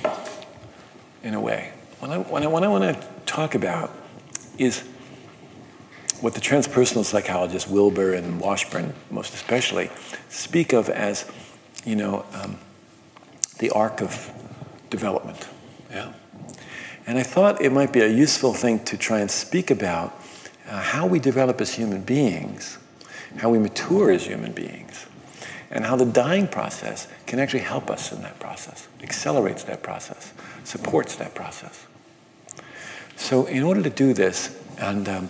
in a way. What I, what I, what I want to talk about is what the transpersonal psychologists Wilber and Washburn, most especially, speak of as, you know, um, the arc of development. Yeah. And I thought it might be a useful thing to try and speak about uh, how we develop as human beings, how we mature as human beings, and how the dying process can actually help us in that process, accelerates that process, supports that process. So, in order to do this, and um,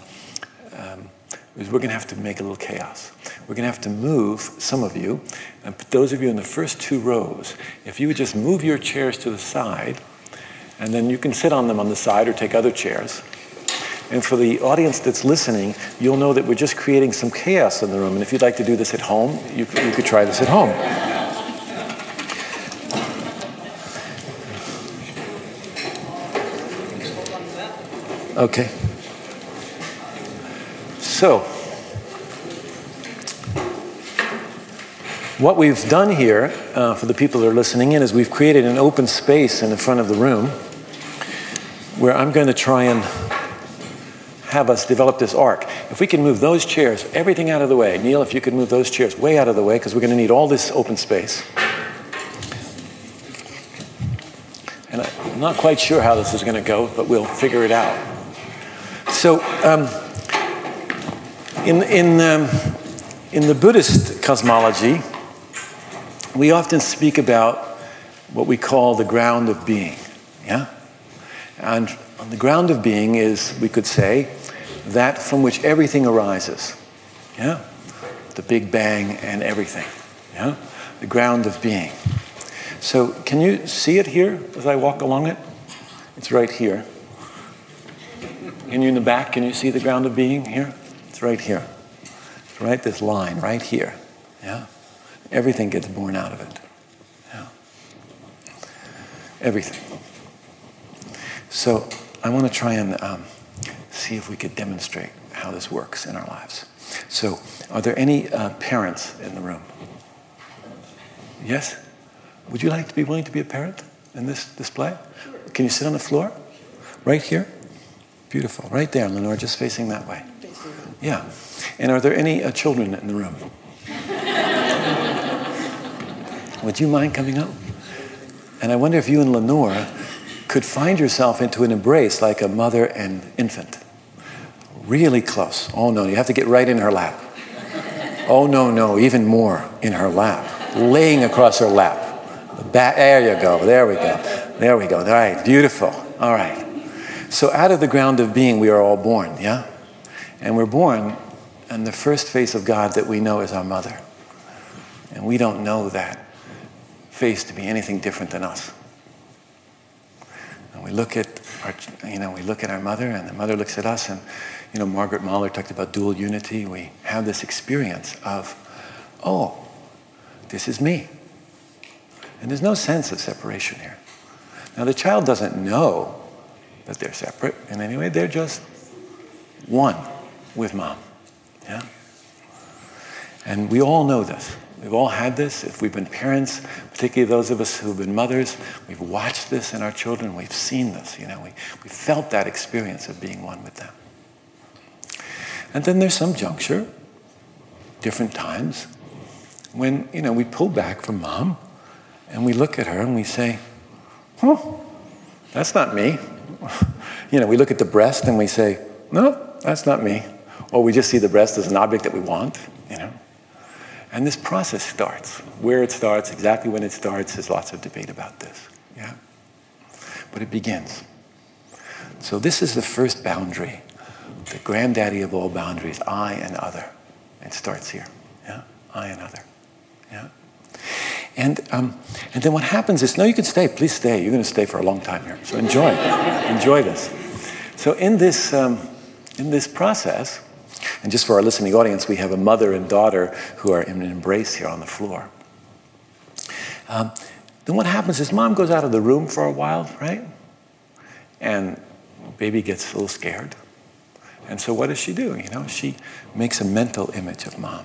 um, we're going to have to make a little chaos. We're going to have to move some of you, and those of you in the first two rows, if you would just move your chairs to the side, and then you can sit on them on the side or take other chairs. And for the audience that's listening, you'll know that we're just creating some chaos in the room. And if you'd like to do this at home, you, you could try this at home. Okay. So, what we've done here, uh, for the people that are listening in, is we've created an open space in the front of the room where I'm going to try and have us develop this arc. If we can move those chairs, everything out of the way. Neil, if you could move those chairs way out of the way, because we're going to need all this open space. And I'm not quite sure how this is going to go, but we'll figure it out. So, um, in, in, um, in the Buddhist cosmology, we often speak about what we call the ground of being. And on the ground of being is, we could say, that from which everything arises. Yeah? The Big Bang and everything. Yeah? The ground of being. So, can you see it here as I walk along it? It's right here. Can you in the back, can you see the ground of being here? It's right here. It's right this line, right here. Yeah? Everything gets born out of it. Yeah? Everything. So, I want to try and um, see if we could demonstrate how this works in our lives. So, are there any uh, parents in the room? Yes? Would you like to be willing to be a parent in this display? Sure. Can you sit on the floor? Right here? Beautiful. Right there, Lenore, just facing that way. Yeah. And are there any uh, children in the room? Would you mind coming up? And I wonder if you and Lenore could find yourself into an embrace like a mother and infant. Really close. Oh no, you have to get right in her lap. Oh no, no, even more in her lap, laying across her lap. Back, there you go, there we go, there we go. All right, beautiful. All right. So out of the ground of being, we are all born, yeah? And we're born, and the first face of God that we know is our mother. And we don't know that face to be anything different than us. And we look at our, you know, we look at our mother, and the mother looks at us, and you know, Margaret Mahler talked about dual unity. We have this experience of, oh, this is me. And there's no sense of separation here. Now, the child doesn't know that they're separate in any way, they're just one with mom. Yeah? And we all know this. We've all had this. If we've been parents, particularly those of us who've been mothers, we've watched this in our children. We've seen this. You know, we, we felt that experience of being one with them. And then there's some juncture, different times, when, you know, we pull back from mom and we look at her and we say, huh, that's not me. you know, we look at the breast and we say, no, that's not me. Or we just see the breast as an object that we want, you know. And this process starts. Where it starts, exactly when it starts, there's lots of debate about this. Yeah? But it begins. So this is the first boundary the granddaddy of all boundaries, I and other. It starts here. Yeah? I and other. Yeah? And, um, and then what happens is, no, you can stay. Please stay. You're going to stay for a long time here. So enjoy. enjoy this. So in this, um, in this process, and just for our listening audience, we have a mother and daughter who are in an embrace here on the floor. Um, then what happens is mom goes out of the room for a while, right? And baby gets a little scared. And so what does she do? You know, she makes a mental image of mom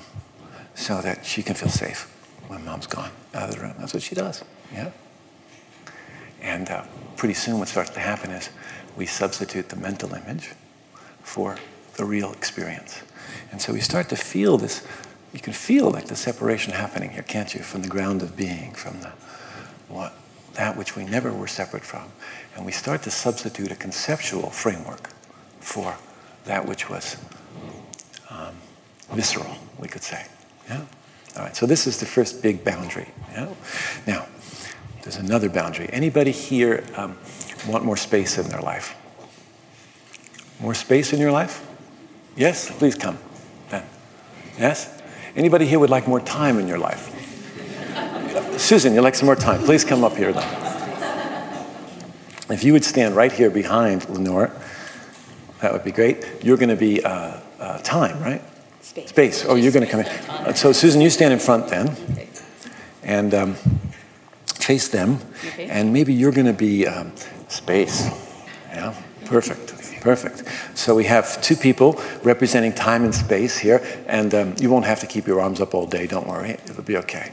so that she can feel safe when mom's gone out of the room. That's what she does. Yeah. And uh, pretty soon, what starts to happen is we substitute the mental image for the real experience. And so we start to feel this. You can feel like the separation happening here, can't you? From the ground of being, from the what that which we never were separate from. And we start to substitute a conceptual framework for that which was um, visceral, we could say. Yeah? All right, so this is the first big boundary. Yeah? Now, there's another boundary. Anybody here um, want more space in their life? More space in your life? Yes? Please come. Then. Yes? Anybody here would like more time in your life? Susan, you'd like some more time. Please come up here then. If you would stand right here behind Lenore. That would be great. You're going to be uh, uh, time, right? Space. Space. Oh, you're going to come in. Uh, so, Susan, you stand in front then. And um, face them. And maybe you're going to be um, space. Yeah, perfect. Perfect. So we have two people representing time and space here, and um, you won't have to keep your arms up all day. Don't worry, it'll be okay.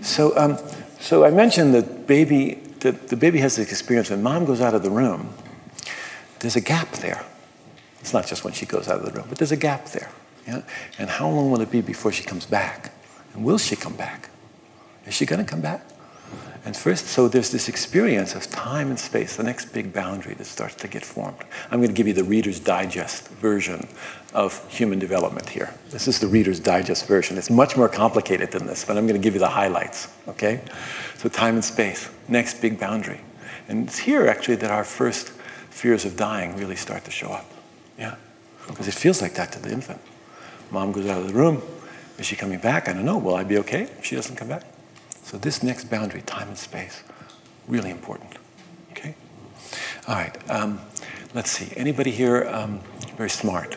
So, um, so I mentioned that baby, the, the baby has this experience when mom goes out of the room. There's a gap there. It's not just when she goes out of the room, but there's a gap there. Yeah? And how long will it be before she comes back? And will she come back? Is she going to come back? And first, so there's this experience of time and space, the next big boundary that starts to get formed. I'm going to give you the Reader's Digest version of human development here. This is the Reader's Digest version. It's much more complicated than this, but I'm going to give you the highlights, okay? So, time and space, next big boundary. And it's here, actually, that our first fears of dying really start to show up. Yeah. Because it feels like that to the infant. Mom goes out of the room. Is she coming back? I don't know. Will I be okay if she doesn't come back? So this next boundary, time and space, really important. Okay? All right. Um, let's see. Anybody here um, very smart?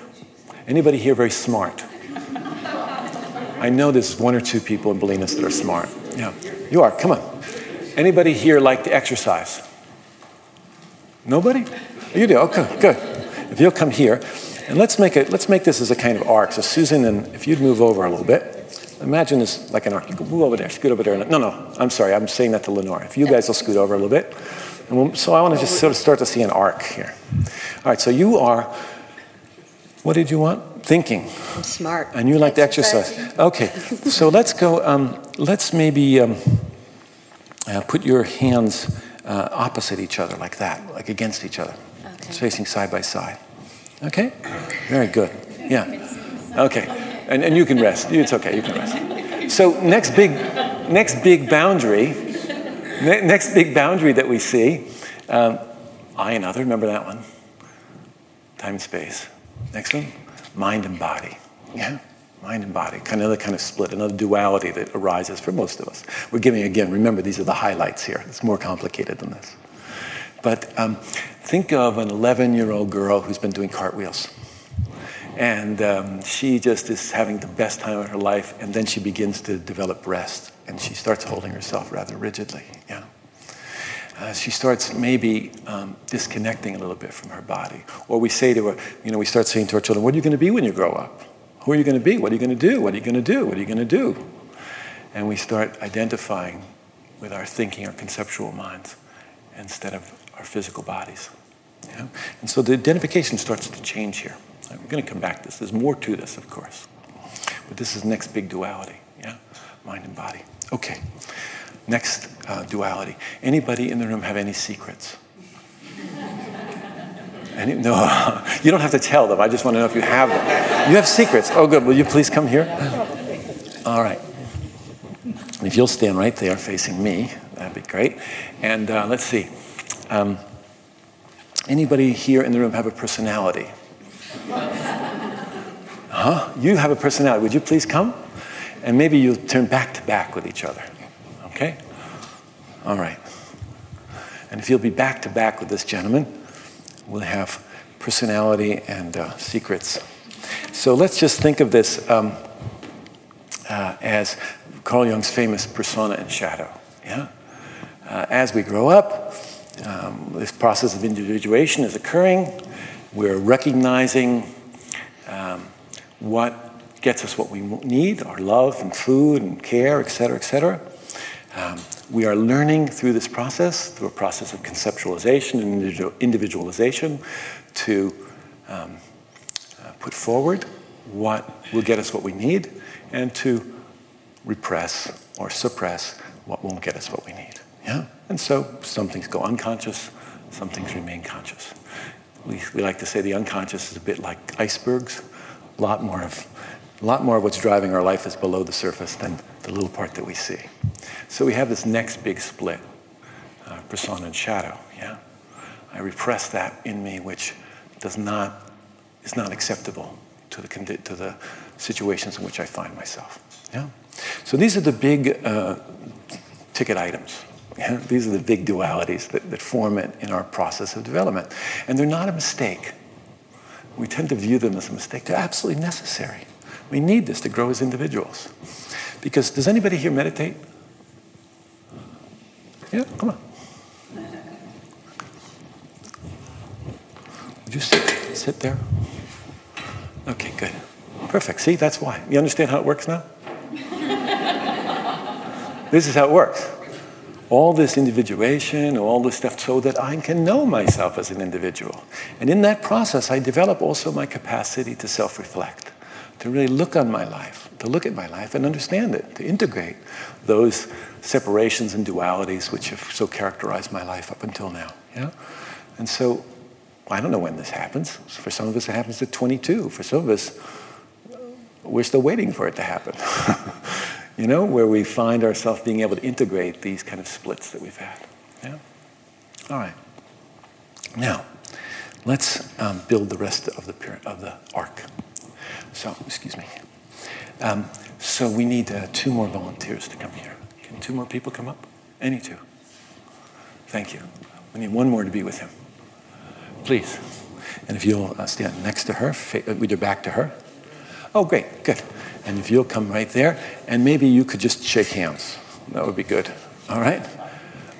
Anybody here very smart? I know there's one or two people in Bolinas that are smart. Yeah. You are. Come on. Anybody here like to exercise? Nobody? You do? Okay, good. If you'll come here, and let's make, it, let's make this as a kind of arc. So Susan, and if you'd move over a little bit, imagine this like an arc. Move over there, scoot over there. No, no, I'm sorry, I'm saying that to Lenore. If you guys will scoot over a little bit. We'll, so I want to just sort of start to see an arc here. All right, so you are, what did you want? thinking. I'm smart. And you like to exercise. Okay, so let's go. Um, let's maybe um, uh, put your hands uh, opposite each other, like that, like against each other, Okay. facing side by side. Okay? Very good. Yeah. Okay. And, and you can rest. It's okay. You can rest. So next big, next big boundary, ne- next big boundary that we see, um, I and other. Remember that one? Time and space. Next one, mind and body. Yeah. Mind and body. Kind of another kind of split, another duality that arises for most of us. We're giving again. Remember, these are the highlights here. It's more complicated than this. But um, think of an 11 year old girl who's been doing cartwheels. And um, she just is having the best time of her life, and then she begins to develop rest, and she starts holding herself rather rigidly. Yeah. Uh, she starts maybe um, disconnecting a little bit from her body. Or we say to her, you know, we start saying to our children, What are you going to be when you grow up? Who are you going to be? What are you going to do? What are you going to do? What are you going to do? And we start identifying with our thinking, our conceptual minds, instead of our physical bodies. Yeah? And so the identification starts to change here. We're going to come back to this. There's more to this, of course. But this is next big duality, yeah? Mind and body. Okay. Next uh, duality. Anybody in the room have any secrets? Any, no, you don't have to tell them. I just want to know if you have them. You have secrets. Oh, good. Will you please come here? All right. If you'll stand right there facing me, that'd be great. And uh, let's see. Um, anybody here in the room have a personality? Huh? You have a personality. Would you please come? And maybe you'll turn back to back with each other. Okay? All right. And if you'll be back to back with this gentleman, we'll have personality and uh, secrets. So let's just think of this um, uh, as Carl Jung's famous persona and shadow. Yeah? Uh, as we grow up, um, this process of individuation is occurring. We're recognizing um, what gets us what we need our love and food and care, et cetera, et cetera. Um, we are learning through this process, through a process of conceptualization and individualization, to um, uh, put forward what will get us what we need and to repress or suppress what won't get us what we need. Yeah? And so some things go unconscious, some things remain conscious. We, we like to say the unconscious is a bit like icebergs. A lot more of, a lot more of what's driving our life is below the surface than the little part that we see. So we have this next big split, uh, persona and shadow. Yeah, I repress that in me, which does not is not acceptable to the to the situations in which I find myself. Yeah. So these are the big uh, ticket items. These are the big dualities that, that form it in our process of development. And they're not a mistake. We tend to view them as a mistake. They're absolutely necessary. We need this to grow as individuals. Because does anybody here meditate? Yeah, come on. Would you sit, sit there? Okay, good. Perfect. See, that's why. You understand how it works now? this is how it works. All this individuation, all this stuff, so that I can know myself as an individual. And in that process, I develop also my capacity to self reflect, to really look on my life, to look at my life and understand it, to integrate those separations and dualities which have so characterized my life up until now. Yeah? And so I don't know when this happens. For some of us, it happens at 22. For some of us, we're still waiting for it to happen. you know, where we find ourselves being able to integrate these kind of splits that we've had. Yeah? All right. Now, let's um, build the rest of the, of the arc. So, excuse me. Um, so we need uh, two more volunteers to come here. Can two more people come up? Any two? Thank you. We need one more to be with him. Please. And if you'll uh, stand next to her, fa- uh, with your back to her. Oh, great, good. And if you'll come right there, and maybe you could just shake hands. That would be good. All right?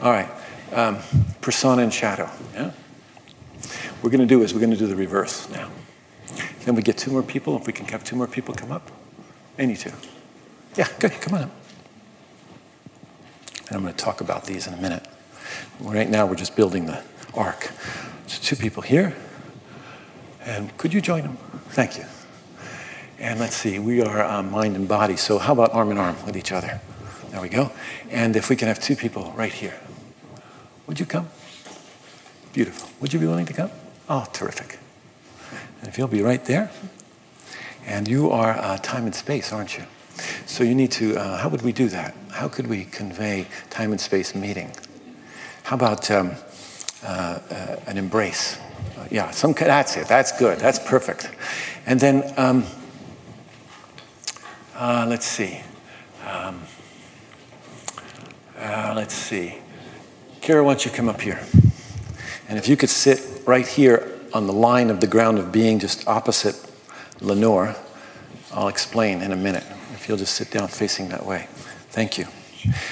All right. Um, persona and shadow. Yeah? What We're going to do is we're going to do the reverse now. Can we get two more people? If we can have two more people come up? Any two? Yeah, good. Come on up. And I'm going to talk about these in a minute. Right now, we're just building the arc. So, two people here. And could you join them? Thank you. And let's see, we are uh, mind and body. So how about arm in arm with each other? There we go. And if we can have two people right here, would you come? Beautiful. Would you be willing to come? Oh, terrific. And if you'll be right there, and you are uh, time and space, aren't you? So you need to, uh, how would we do that? How could we convey time and space meeting? How about um, uh, uh an embrace? Uh, yeah, some, that's it. That's good. That's perfect. And then, um, uh, let's see. Um, let's see. Kara, why don't you come up here? And if you could sit right here on the line of the ground of being just opposite Lenore, I'll explain in a minute. If you'll just sit down facing that way. Thank you.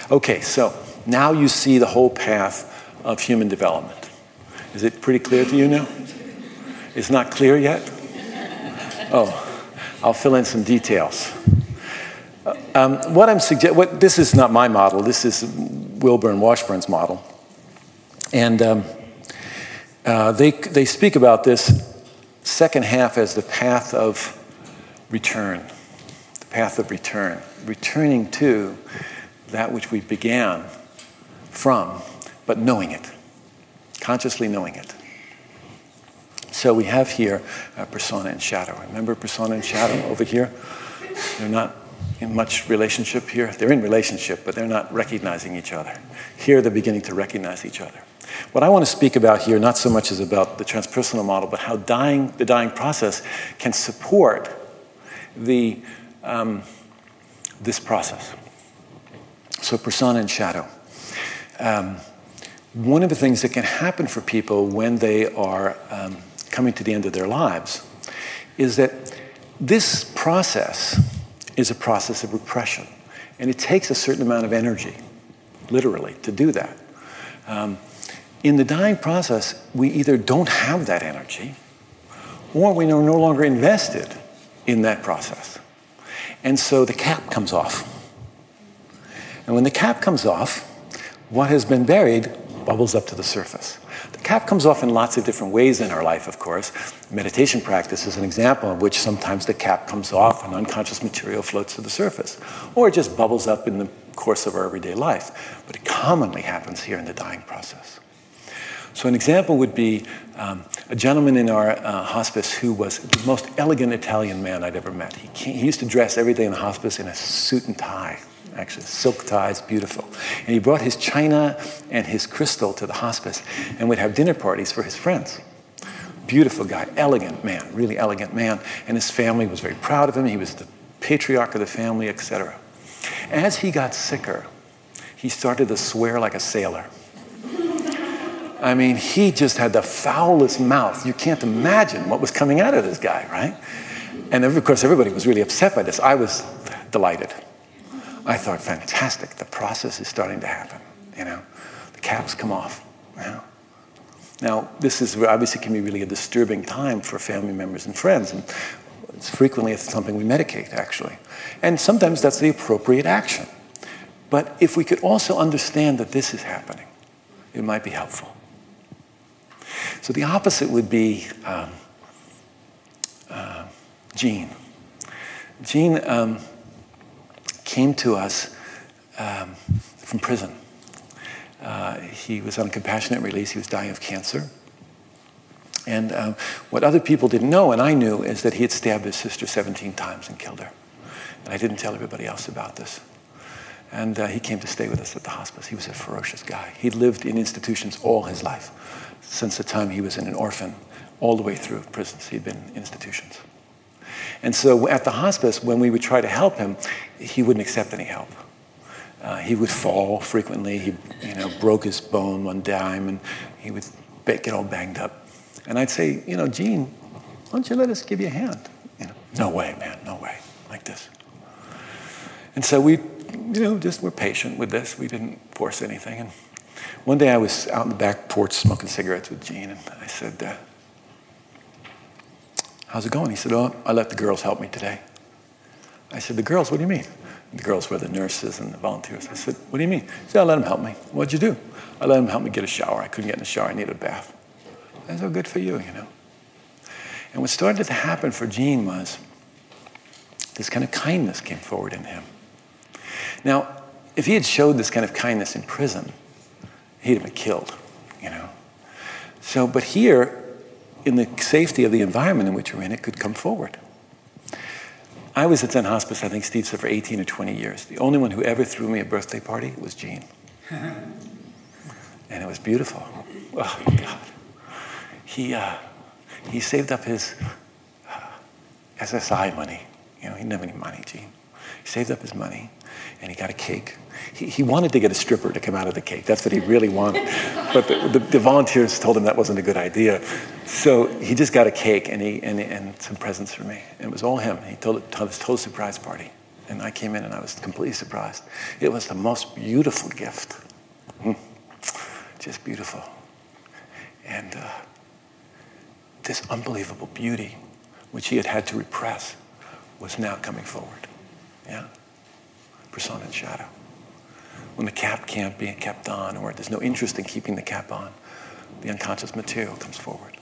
Okay, so now you see the whole path of human development. Is it pretty clear to you now? It's not clear yet? Oh, I'll fill in some details. Uh, um, what I'm suggesting, what this is not my model. This is Wilber and Washburn's model, and um, uh, they they speak about this second half as the path of return, the path of return, returning to that which we began from, but knowing it, consciously knowing it. So we have here persona and shadow. Remember persona and shadow over here? They're not in much relationship here. They're in relationship, but they're not recognizing each other. Here they're beginning to recognize each other. What I want to speak about here, not so much is about the transpersonal model, but how dying, the dying process can support the, um, this process. So, persona and shadow. Um, one of the things that can happen for people when they are um, coming to the end of their lives is that this process is a process of repression. And it takes a certain amount of energy, literally, to do that. Um, in the dying process, we either don't have that energy or we are no longer invested in that process. And so the cap comes off. And when the cap comes off, what has been buried bubbles up to the surface. Cap comes off in lots of different ways in our life, of course. Meditation practice is an example of which sometimes the cap comes off and unconscious material floats to the surface, or it just bubbles up in the course of our everyday life. But it commonly happens here in the dying process. So, an example would be um, a gentleman in our uh, hospice who was the most elegant Italian man I'd ever met. He, came, he used to dress every day in the hospice in a suit and tie, actually, silk ties, beautiful. And he brought his china and his crystal to the hospice and would have dinner parties for his friends. Beautiful guy, elegant man, really elegant man. And his family was very proud of him. He was the patriarch of the family, etc. As he got sicker, he started to swear like a sailor. I mean, he just had the foulest mouth. You can't imagine what was coming out of this guy, right? And of course, everybody was really upset by this. I was delighted. I thought, fantastic, the process is starting to happen. You know, the caps come off. Know? Now, this is obviously can be really a disturbing time for family members and friends, and it's frequently something we medicate, actually. And sometimes that's the appropriate action. But if we could also understand that this is happening, it might be helpful. So the opposite would be um, uh, Gene. Gene um, came to us um, from prison. Uh, he was on compassionate release. He was dying of cancer. And um, what other people didn't know, and I knew, is that he had stabbed his sister 17 times and killed her. And I didn't tell everybody else about this. And uh, he came to stay with us at the hospice. He was a ferocious guy. He'd lived in institutions all his life since the time he was in an orphan all the way through prisons. He'd been in institutions. And so at the hospice, when we would try to help him, he wouldn't accept any help. Uh, he would fall frequently. He, you know, broke his bone one time, and he would get all banged up. And I'd say, you know, Gene, why don't you let us give you a hand? You know, no way, man, no way, like this. And so we, you know, just were patient with this. We didn't force anything. And one day I was out in the back porch smoking cigarettes with Gene, and I said, uh, How's it going? He said, Oh, I let the girls help me today. I said, The girls, what do you mean? The girls were the nurses and the volunteers. I said, What do you mean? He said, I let them help me. What'd you do? I let them help me get a shower. I couldn't get in the shower. I needed a bath. That's oh, good for you, you know. And what started to happen for Gene was this kind of kindness came forward in him. Now, if he had showed this kind of kindness in prison, he'd have been killed, you know. So, but here, in the safety of the environment in which we're in, it could come forward. I was at Zen Hospice, I think Steve said, for 18 or 20 years. The only one who ever threw me a birthday party was Gene. and it was beautiful. Oh, God. He, uh, he saved up his uh, SSI money. You know, he didn't have any money, Gene. He saved up his money and he got a cake. He, he wanted to get a stripper to come out of the cake. That's what he really wanted. But the, the, the volunteers told him that wasn't a good idea. So he just got a cake and, he, and, and some presents for me. And it was all him. He told it to his total surprise party. And I came in and I was completely surprised. It was the most beautiful gift. Hmm. Just beautiful. And uh, this unbelievable beauty, which he had had to repress, was now coming forward. Yeah? Persona and shadow. When the cap can't be kept on, or there's no interest in keeping the cap on, the unconscious material comes forward.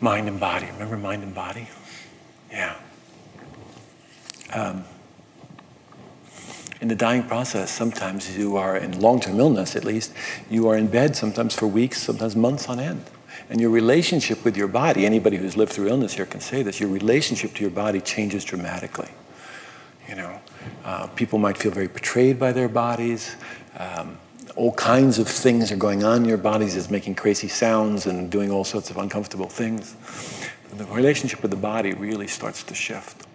Mind and body. Remember mind and body? Yeah. Um, in the dying process, sometimes you are in long term illness, at least, you are in bed sometimes for weeks, sometimes months on end. And your relationship with your body, anybody who's lived through illness here can say this, your relationship to your body changes dramatically. You know, uh, people might feel very betrayed by their bodies. Um, all kinds of things are going on in your bodies, is making crazy sounds and doing all sorts of uncomfortable things. The relationship with the body really starts to shift.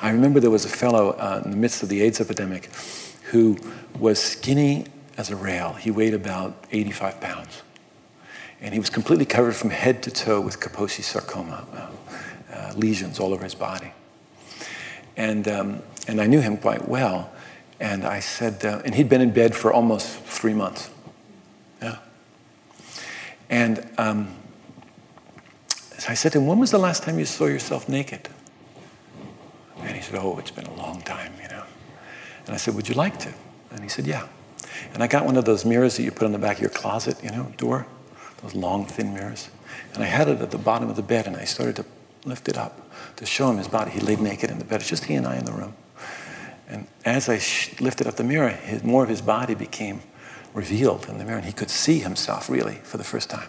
I remember there was a fellow uh, in the midst of the AIDS epidemic who was skinny as a rail. He weighed about 85 pounds. And he was completely covered from head to toe with Kaposi sarcoma, uh, uh, lesions all over his body. And, um, and I knew him quite well. And I said, uh, and he'd been in bed for almost three months. Yeah. And um, so I said to him, When was the last time you saw yourself naked? And he said, Oh, it's been a long time, you know. And I said, Would you like to? And he said, Yeah. And I got one of those mirrors that you put on the back of your closet, you know, door those long, thin mirrors. And I had it at the bottom of the bed, and I started to lift it up to show him his body. He laid naked in the bed. It's just he and I in the room. And as I sh- lifted up the mirror, his, more of his body became revealed in the mirror, and he could see himself really for the first time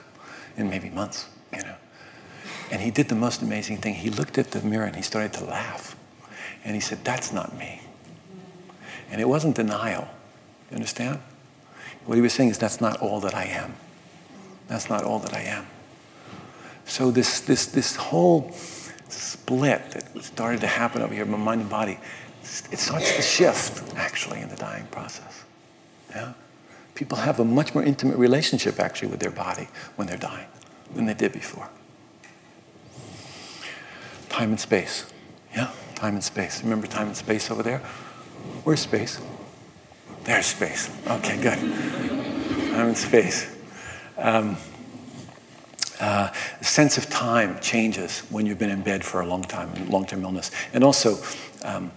in maybe months, you know. And he did the most amazing thing. He looked at the mirror and he started to laugh. And he said, That's not me. And it wasn't denial. You understand? What he was saying is, That's not all that I am. That's not all that I am. So this, this, this whole split that started to happen over here my mind and body, it starts to shift actually in the dying process. Yeah? People have a much more intimate relationship actually with their body when they're dying than they did before. Time and space. Yeah? Time and space. Remember time and space over there? Where's space? There's space. Okay, good. Time and space. Um, uh, sense of time changes when you've been in bed for a long time, long-term illness. And also, um,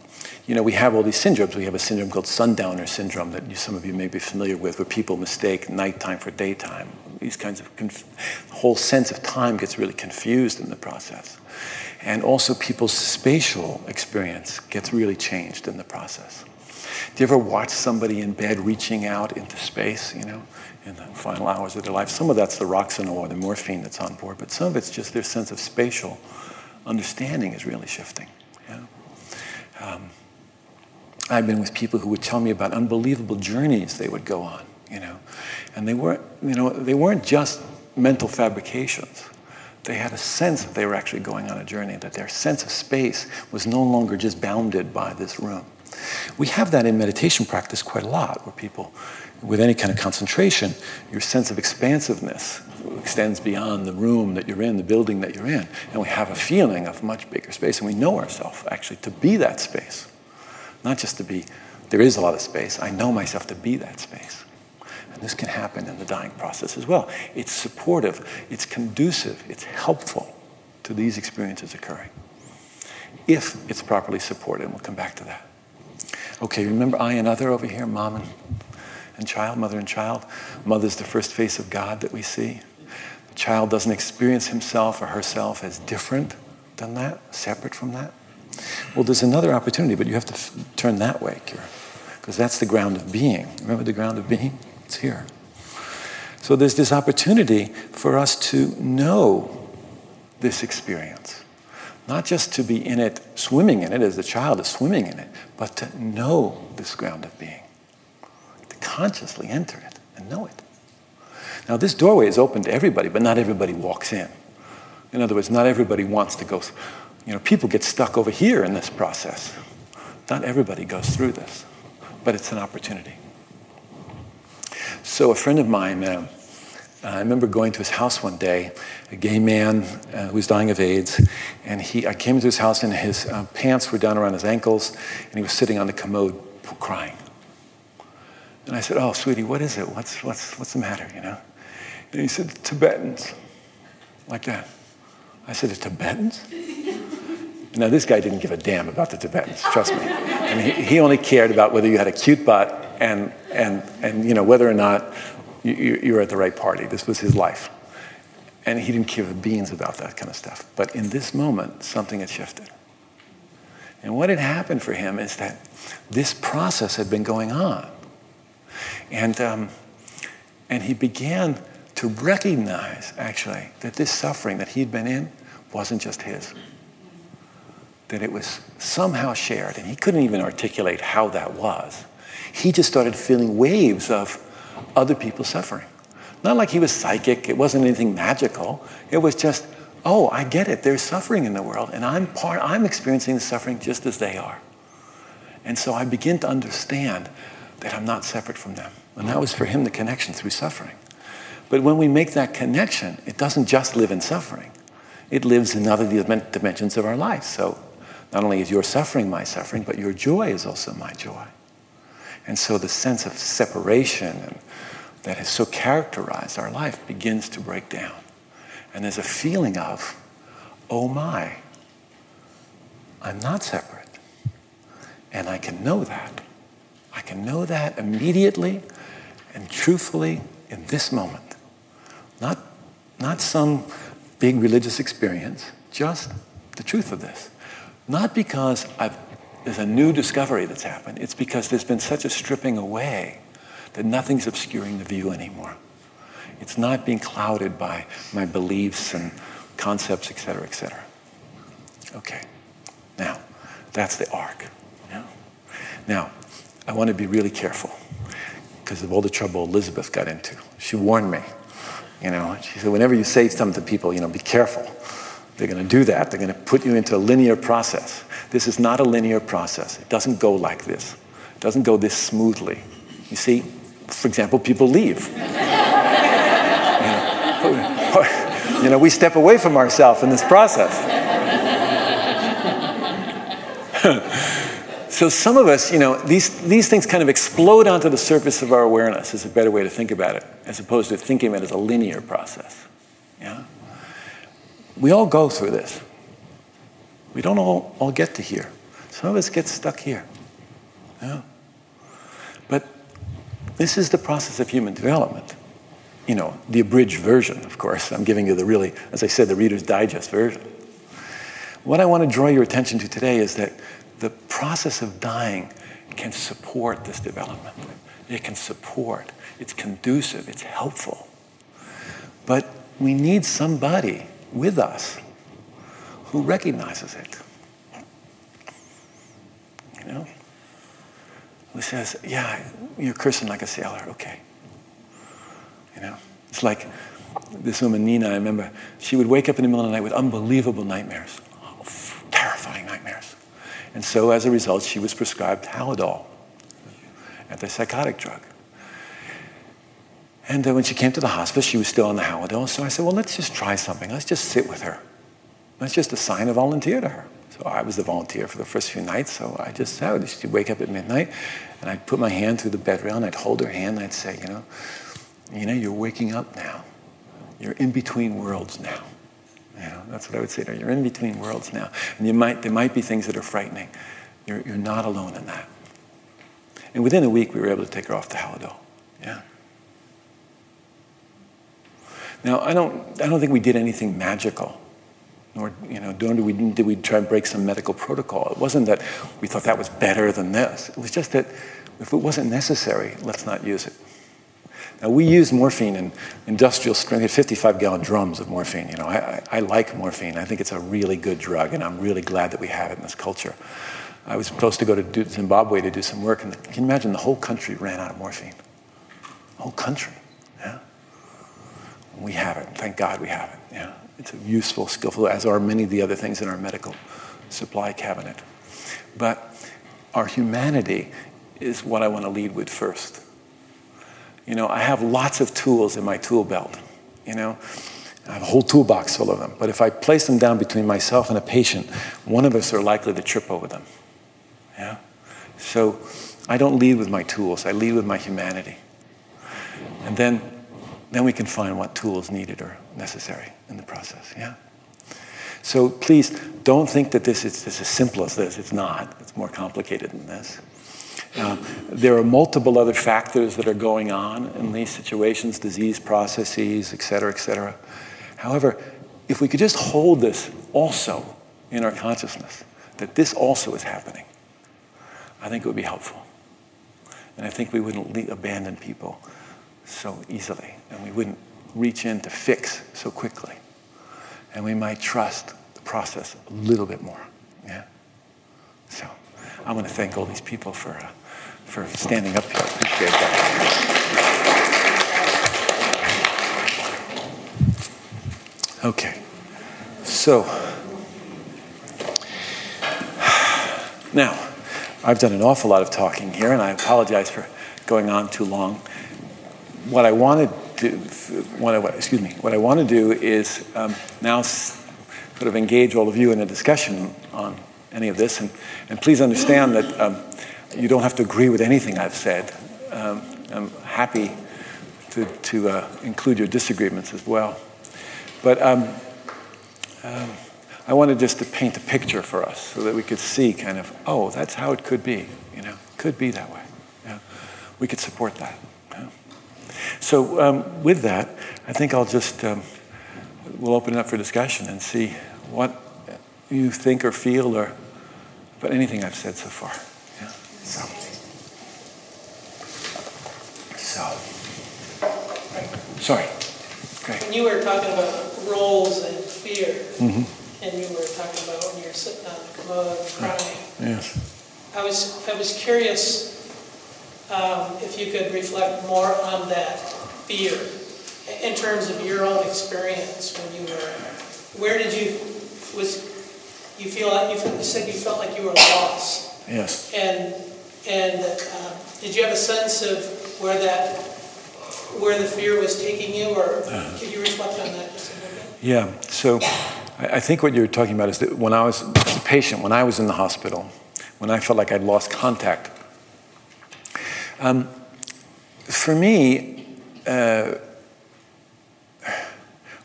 you know, we have all these syndromes. We have a syndrome called sundowner syndrome that some of you may be familiar with, where people mistake nighttime for daytime. These kinds of conf- whole sense of time gets really confused in the process. And also, people's spatial experience gets really changed in the process. Do you ever watch somebody in bed reaching out into space, you know? In the final hours of their life. Some of that's the Roxanol or the morphine that's on board, but some of it's just their sense of spatial understanding is really shifting. Yeah? Um, I've been with people who would tell me about unbelievable journeys they would go on, you know, and they weren't, you know, they weren't just mental fabrications. They had a sense that they were actually going on a journey, that their sense of space was no longer just bounded by this room. We have that in meditation practice quite a lot, where people with any kind of concentration, your sense of expansiveness extends beyond the room that you're in, the building that you're in. And we have a feeling of much bigger space, and we know ourselves actually to be that space. Not just to be, there is a lot of space. I know myself to be that space. And this can happen in the dying process as well. It's supportive, it's conducive, it's helpful to these experiences occurring. If it's properly supported, and we'll come back to that. Okay, remember I and other over here, mom and and child, mother and child. Mother's the first face of God that we see. the child doesn't experience himself or herself as different than that, separate from that. Well, there's another opportunity, but you have to f- turn that way, Kira, because that's the ground of being. Remember the ground of being? It's here. So there's this opportunity for us to know this experience. Not just to be in it, swimming in it as the child is swimming in it, but to know this ground of being, consciously enter it and know it. Now, this doorway is open to everybody, but not everybody walks in. In other words, not everybody wants to go. You know, people get stuck over here in this process. Not everybody goes through this, but it's an opportunity. So, a friend of mine, uh, I remember going to his house one day, a gay man uh, who was dying of AIDS, and he, I came into his house and his uh, pants were down around his ankles, and he was sitting on the commode crying. And I said, "Oh, sweetie, what is it? What's what's what's the matter?" You know. And he said, "Tibetans," like that. I said, "The Tibetans?" Now, this guy didn't give a damn about the Tibetans, trust me. I mean, he, only cared about whether you had a cute butt and, and, and you know, whether or not you, you were at the right party. This was his life. And he didn't care a beans about that kind of stuff. But in this moment, something had shifted. And what had happened for him is that this process had been going on. And, um, and he began to recognize, actually, that this suffering that he'd been in wasn't just his that it was somehow shared, and he couldn't even articulate how that was. He just started feeling waves of other people suffering. Not like he was psychic, it wasn't anything magical. It was just, oh, I get it. There's suffering in the world, and I'm part I'm experiencing the suffering just as they are. And so I begin to understand that I'm not separate from them. And that was for him the connection through suffering. But when we make that connection, it doesn't just live in suffering. It lives in other dimensions of our life. So not only is your suffering my suffering, but your joy is also my joy. And so the sense of separation that has so characterized our life begins to break down. And there's a feeling of, oh my, I'm not separate. And I can know that. I can know that immediately and truthfully in this moment. Not, not some big religious experience, just the truth of this. Not because I've, there's a new discovery that's happened, it's because there's been such a stripping away that nothing's obscuring the view anymore. It's not being clouded by my beliefs and concepts, et cetera, et cetera. Okay, now, that's the arc. Yeah? Now, I want to be really careful because of all the trouble Elizabeth got into. She warned me. You know, she said, whenever you say something to people, you know, be careful. They're going to do that. They're going to put you into a linear process. This is not a linear process. It doesn't go like this. It doesn't go this smoothly. You see, for example, people leave. you, know, you know, we step away from ourselves in this process. so some of us, you know, these, these things kind of explode onto the surface of our awareness is a better way to think about it, as opposed to thinking of it as a linear process. Yeah? We all go through this. We don't all, all get to here. Some of us get stuck here. Yeah. But this is the process of human development. You know, the abridged version, of course. I'm giving you the really, as I said, the Reader's Digest version. What I want to draw your attention to today is that the process of dying can support this development. It can support, it's conducive, it's helpful. But we need somebody with us who recognizes it. You know? Who says, Yeah, you're cursing like a sailor, okay. You know? It's like this woman, Nina, I remember, she would wake up in the middle of the night with unbelievable nightmares, terrifying nightmares. And so as a result, she was prescribed Haldol, antipsychotic drug. And uh, when she came to the hospice, she was still on the Haldol. So I said, well, let's just try something. Let's just sit with her. Let's just assign a volunteer to her. So I was the volunteer for the first few nights. So I just sat. She'd wake up at midnight, and I'd put my hand through the bed rail, and I'd hold her hand, and I'd say, you know, you know, you're waking up now. You're in between worlds now. You that's what I would say to her. You're in between worlds now. And you might, there might be things that are frightening. You're, you're not alone in that. And within a week, we were able to take her off the Haldol. Yeah. Now, I don't, I don't think we did anything magical, nor you know, nor we, did we try and break some medical protocol. It wasn't that we thought that was better than this. It was just that if it wasn't necessary, let's not use it. Now, we use morphine in industrial strength, 55 gallon drums of morphine. You know, I, I, like morphine. I think it's a really good drug, and I'm really glad that we have it in this culture. I was supposed to go to Zimbabwe to do some work, and can you imagine the whole country ran out of morphine? Whole country, yeah? We have it. Thank God we have it, yeah? It's a useful, skillful, as are many of the other things in our medical supply cabinet. But our humanity is what I want to lead with first. You know, I have lots of tools in my tool belt, you know? I have a whole toolbox full of them. But if I place them down between myself and a patient, one of us are likely to trip over them. Yeah? So I don't lead with my tools, I lead with my humanity. And then, then we can find what tools needed or necessary in the process. Yeah? So please don't think that this is, this is as simple as this. It's not. It's more complicated than this. Uh, there are multiple other factors that are going on in these situations, disease processes, et cetera, et cetera. However, if we could just hold this also in our consciousness, that this also is happening, I think it would be helpful. And I think we wouldn't le- abandon people so easily, and we wouldn't reach in to fix so quickly. And we might trust the process a little bit more. Yeah? So I want to thank all these people for, uh, for standing up here. Appreciate that. Okay. So, now, I've done an awful lot of talking here, and I apologize for going on too long. What I wanted to, what I, excuse me, what I want to do is um, now sort of engage all of you in a discussion on any of this, and, and please understand that um, you don't have to agree with anything I've said. Um, I'm happy to, to uh, include your disagreements as well. But um, um, I wanted just to paint a picture for us so that we could see kind of, oh, that's how it could be. You know, could be that way. Yeah. We could support that. Yeah. So um, with that, I think I'll just um, we'll open it up for discussion and see what you think or feel or about anything I've said so far. Yeah. So. So. Sorry. Okay. When you were talking about roles and fear, mm-hmm. and you were talking about when you're sitting on the commode crying. Yes. I was I was curious um, if you could reflect more on that fear in terms of your own experience when you were. Where did you was you feel like you, you said you felt like you were lost. Yes. And and uh, did you have a sense of where that where the fear was taking you, or could you reflect on that just a little bit? Yeah. So I think what you're talking about is that when I was a patient, when I was in the hospital, when I felt like I'd lost contact. Um, for me, uh,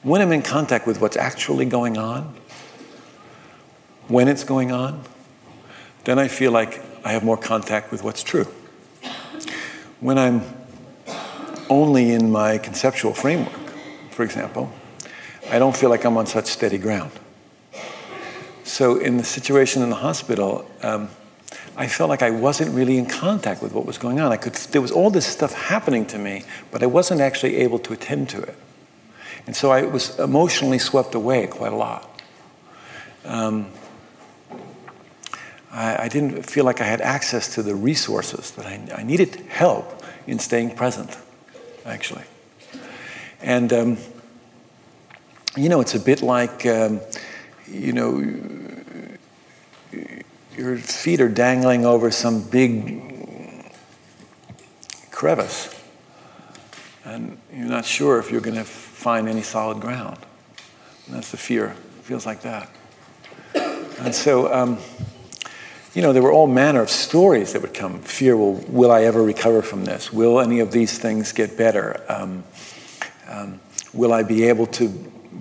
when I'm in contact with what's actually going on, when it's going on, then I feel like I have more contact with what's true. When I'm only in my conceptual framework, for example, I don't feel like I'm on such steady ground. So, in the situation in the hospital, um, I felt like I wasn't really in contact with what was going on. I could, there was all this stuff happening to me, but I wasn't actually able to attend to it. And so I was emotionally swept away quite a lot. Um, I, I, didn't feel like I had access to the resources that I, I needed help in staying present actually. And, um, you know, it's a bit like, um, you know, your feet are dangling over some big crevice, and you're not sure if you're going to find any solid ground. And that's the fear. It feels like that. And so, um, you know, there were all manner of stories that would come. Fear, will, will I ever recover from this? Will any of these things get better? Um, um, will I be able to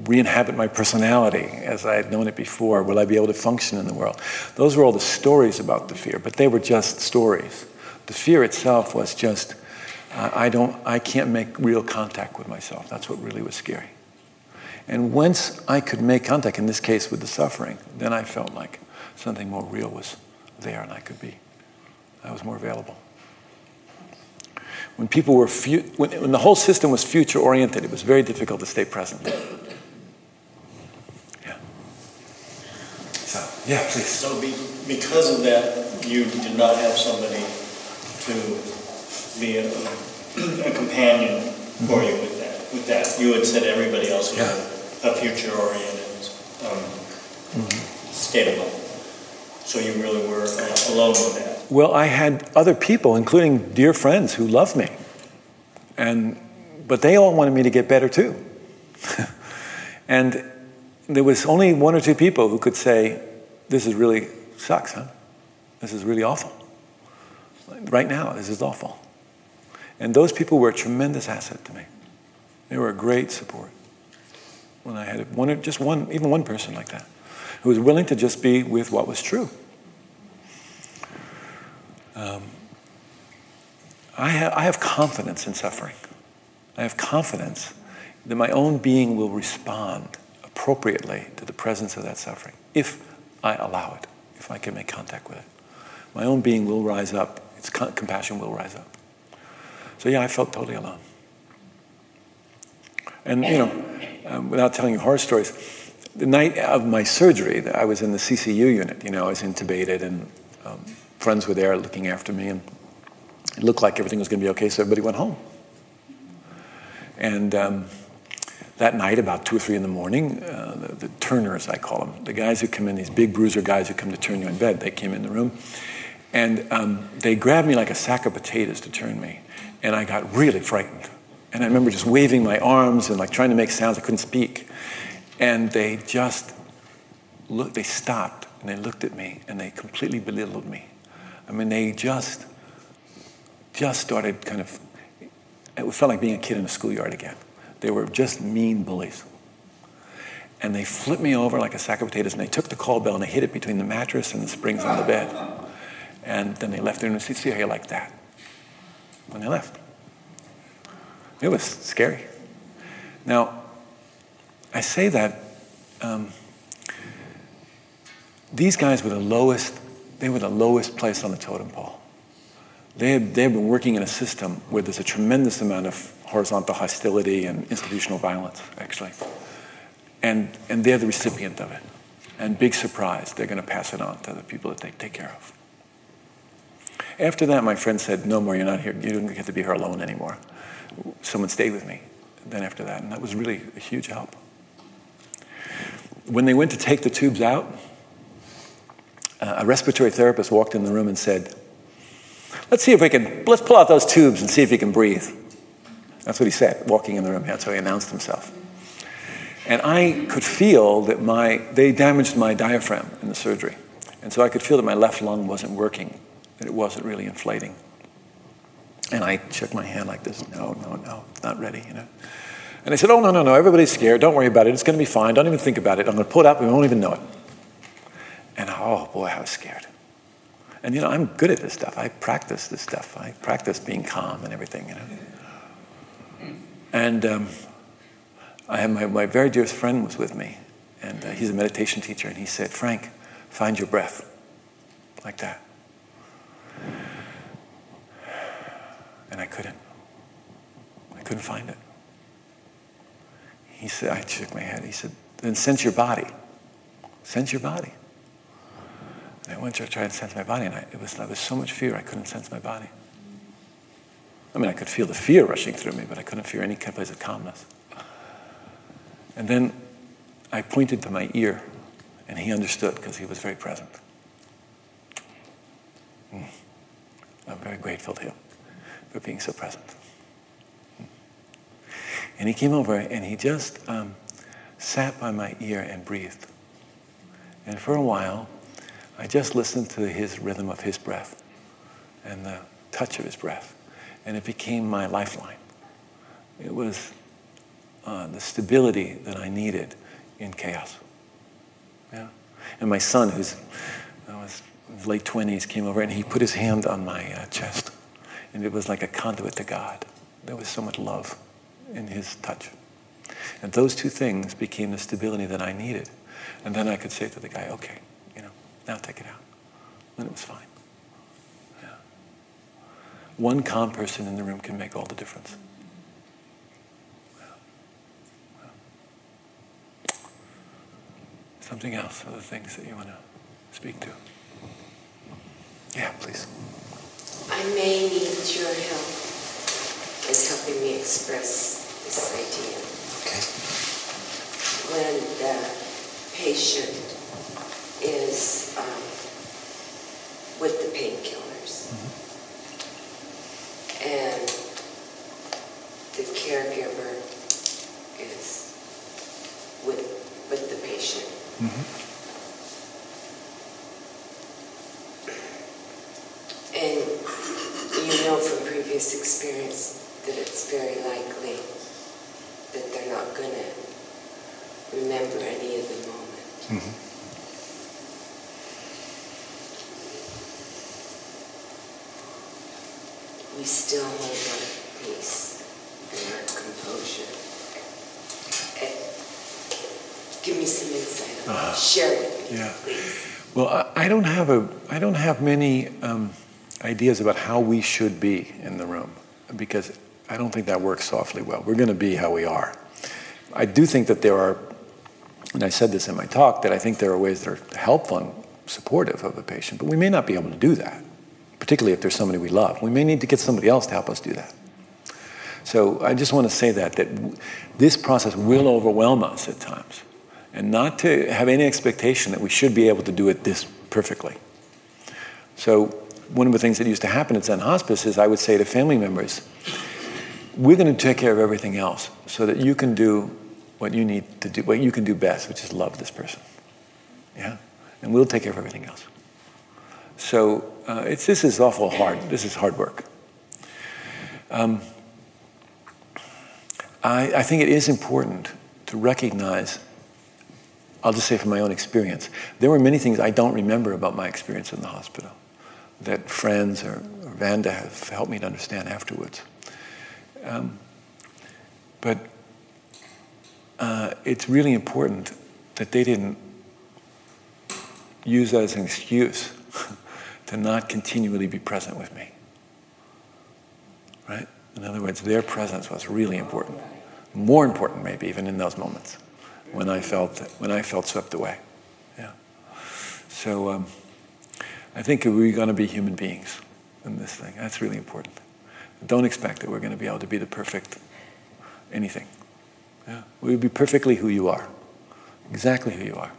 re-inhabit my personality as I had known it before? Will I be able to function in the world? Those were all the stories about the fear, but they were just stories. The fear itself was just, uh, I don't, I can't make real contact with myself. That's what really was scary. And once I could make contact, in this case with the suffering, then I felt like something more real was there and I could be. I was more available. When people were, fu- when, when the whole system was future oriented, it was very difficult to stay present. Yeah. So, yeah, please. So be, because of that, you did not have somebody to be a, a companion for you with that. With that, you had said everybody else was Yeah. a, a future-oriented um, Mm-hmm. state of mind. So you really were uh, alone with that. Well, I had other people, including dear friends, who loved me. And, but they all wanted me to get better too. and there was only one or two people who could say, This is really sucks, huh? This is really awful. Right now, this is awful. And those people were a tremendous asset to me. They were a great support. When I had one, just one, even one person like that, who was willing to just be with what was true. Um, I, have, I have confidence in suffering. I have confidence that my own being will respond appropriately to the presence of that suffering if I allow it, if I can make contact with it. My own being will rise up, its co- compassion will rise up. So, yeah, I felt totally alone. And, you know, um, without telling you horror stories, the night of my surgery, I was in the CCU unit. You know, I was intubated, and um, friends were there looking after me, and it looked like everything was going to be okay, so everybody went home. And um, that night, about two or three in the morning, uh, the, the turners, I call them, the guys who come in, these big bruiser guys who come to turn you in bed, they came in the room, and um, they grabbed me like a sack of potatoes to turn me, and I got really frightened. And I remember just waving my arms and like trying to make sounds. I couldn't speak. And they just looked, they stopped and they looked at me and they completely belittled me. I mean, they just, just started kind of, it felt like being a kid in a schoolyard again. They were just mean bullies. And they flipped me over like a sack of potatoes and they took the call bell and they hit it between the mattress and the springs on the bed. And then they left there and said, see how you like that. When they left. It was scary. Now, I say that um, these guys were the lowest, they were the lowest place on the totem pole. They had, they been working in a system where there's a tremendous amount of horizontal hostility and institutional violence, actually. And, and they're the recipient of it. And big surprise, they're going to pass it on to the people that they take care of. After that, my friend said, No more, you're not here. You don't get to be here alone anymore. Someone stayed with me then after that, and that was really a huge help. When they went to take the tubes out, uh, a respiratory therapist walked in the room and said, Let's see if we can, let's pull out those tubes and see if you can breathe. That's what he said, walking in the room. That's how he announced himself. And I could feel that my, they damaged my diaphragm in the surgery. And so I could feel that my left lung wasn't working, that it wasn't really inflating. And I shook my hand like this no, no, no, not ready, you know. And they said, oh, no, no, no, everybody's scared. Don't worry about it. It's going to be fine. Don't even think about it. I'm going to pull it up. We won't even know it. And oh, boy, I was scared. And, you know, I'm good at this stuff. I practice this stuff. I practice being calm and everything, you know. And um, I had my, my very dearest friend was with me. And uh, he's a meditation teacher. And he said, Frank, find your breath. Like that. And I couldn't. I couldn't find it. He said, I shook my head. He said, then sense your body. Sense your body. And I went to try and sense my body, and I, it was, there was so much fear, I couldn't sense my body. I mean, I could feel the fear rushing through me, but I couldn't feel any place of calmness. And then I pointed to my ear, and he understood because he was very present. Mm. I'm very grateful to him for being so present. And he came over and he just um, sat by my ear and breathed. And for a while, I just listened to his rhythm of his breath and the touch of his breath. And it became my lifeline. It was uh, the stability that I needed in chaos. Yeah. And my son, who's was in his late 20s, came over and he put his hand on my uh, chest. And it was like a conduit to God. There was so much love in his touch. And those two things became the stability that I needed. And then I could say to the guy, okay, you know, now take it out. And it was fine. Yeah. One calm person in the room can make all the difference. Something else, other things that you want to speak to? Yeah, please. I may need your help in helping me express this idea. Okay. When the patient is um, with the painkillers and the caregiver is with, with the patient. And you know from previous experience that it's very likely that they're not going to remember any of the moment. We still hold our peace and our composure. Give me some insight that. Share it with me, Yeah. please. Well, I, I don't have a, I don't have many um, ideas about how we should be in the room because I don't think that works softly well. We're going to be how we are. I do think that there are, and I said this in my talk, that I think there are ways that are helpful and supportive of a patient, but we may not be able to do that, particularly if there's somebody we love. We may need to get somebody else to help us do that. So I just want to say that that this process will overwhelm us at times, and not to have any expectation that we should be able to do it this perfectly. So one of the things that used to happen at Zen Hospice is I would say to family members, "We're going to take care of everything else, so that you can do what you need to do, what you can do best, which is love this person." Yeah, and we'll take care of everything else. So uh, it's this is awful hard. This is hard work. Um, I, I think it is important to recognize, I'll just say from my own experience, there were many things I don't remember about my experience in the hospital that friends or, or Vanda have helped me to understand afterwards. Um, but uh, it's really important that they didn't use that as an excuse to not continually be present with me. Right? In other words, their presence was really important. More important, maybe, even in those moments when I felt, when I felt swept away. Yeah. So um, I think we're going to be human beings in this thing. That's really important. Don't expect that we're going to be able to be the perfect anything. Yeah. We'll be perfectly who you are, exactly who you are.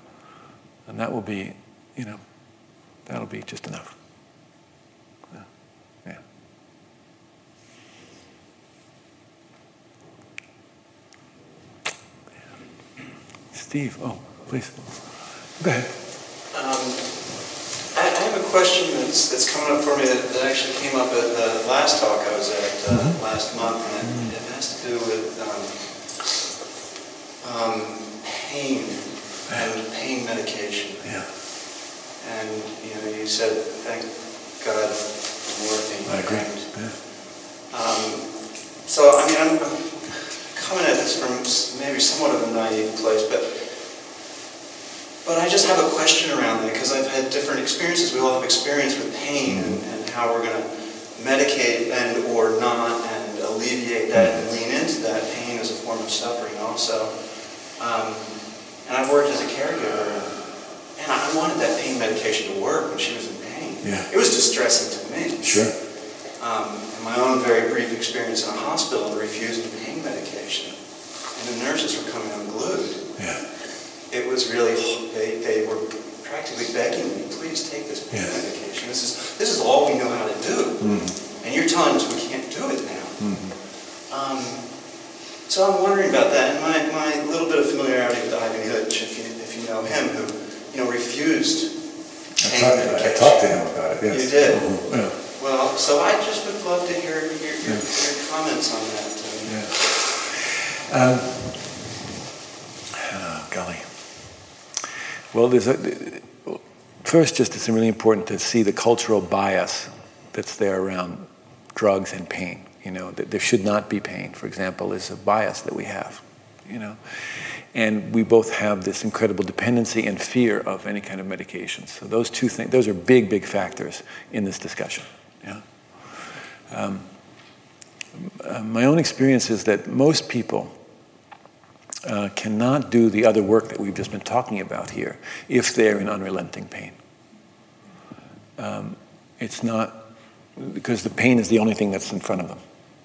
And that will be, you know, that'll be just enough. Yeah. Steve, oh, please. Go ahead. Um, question that's, that's coming up for me that, that actually came up at the last talk I was at uh, last month, and it, it has to do with um, um, pain and pain medication. Yeah. And you know, you said, thank God for morphine. I agree. Yeah. um, so, I mean, I'm, I'm coming at this from maybe somewhat of a naive place, but but I just have a question around that because I've had different experiences. We all have experience with pain and, and how we're going to medicate and or not and alleviate that and lean into that pain as a form of suffering also. Um, and I've worked as a caregiver and, and I wanted that pain medication to work when she was in pain. Yeah. It was distressing to me. Sure. Um, in my own very brief experience in a hospital, refusing pain medication, and the nurses were coming unglued. Yeah. It was really they, they were practically begging me, please take this pain Yes. medication. This is this is all we know how to do, and you're telling us we can't do it now. Um, so I'm wondering about that, and my, my little bit of familiarity with Ivan Hutch, if you if you know him, who you know refused pain medication. to him about it, You did? Yeah. Well, so I just would love to hear your, your, your comments on that. um, Yeah. Um, oh, golly. Well, there's a, first, just it's really important to see the cultural bias that's there around drugs and pain. You know, that there should not be pain, for example, is a bias that we have. you know. And we both have this incredible dependency and fear of any kind of medication. So those two things, those are big, big factors in this discussion. Yeah. Um, uh, my own experience is that most people uh, cannot do the other work that we've just been talking about here if they're in unrelenting pain. Um, it's not because the pain is the only thing that's in front of them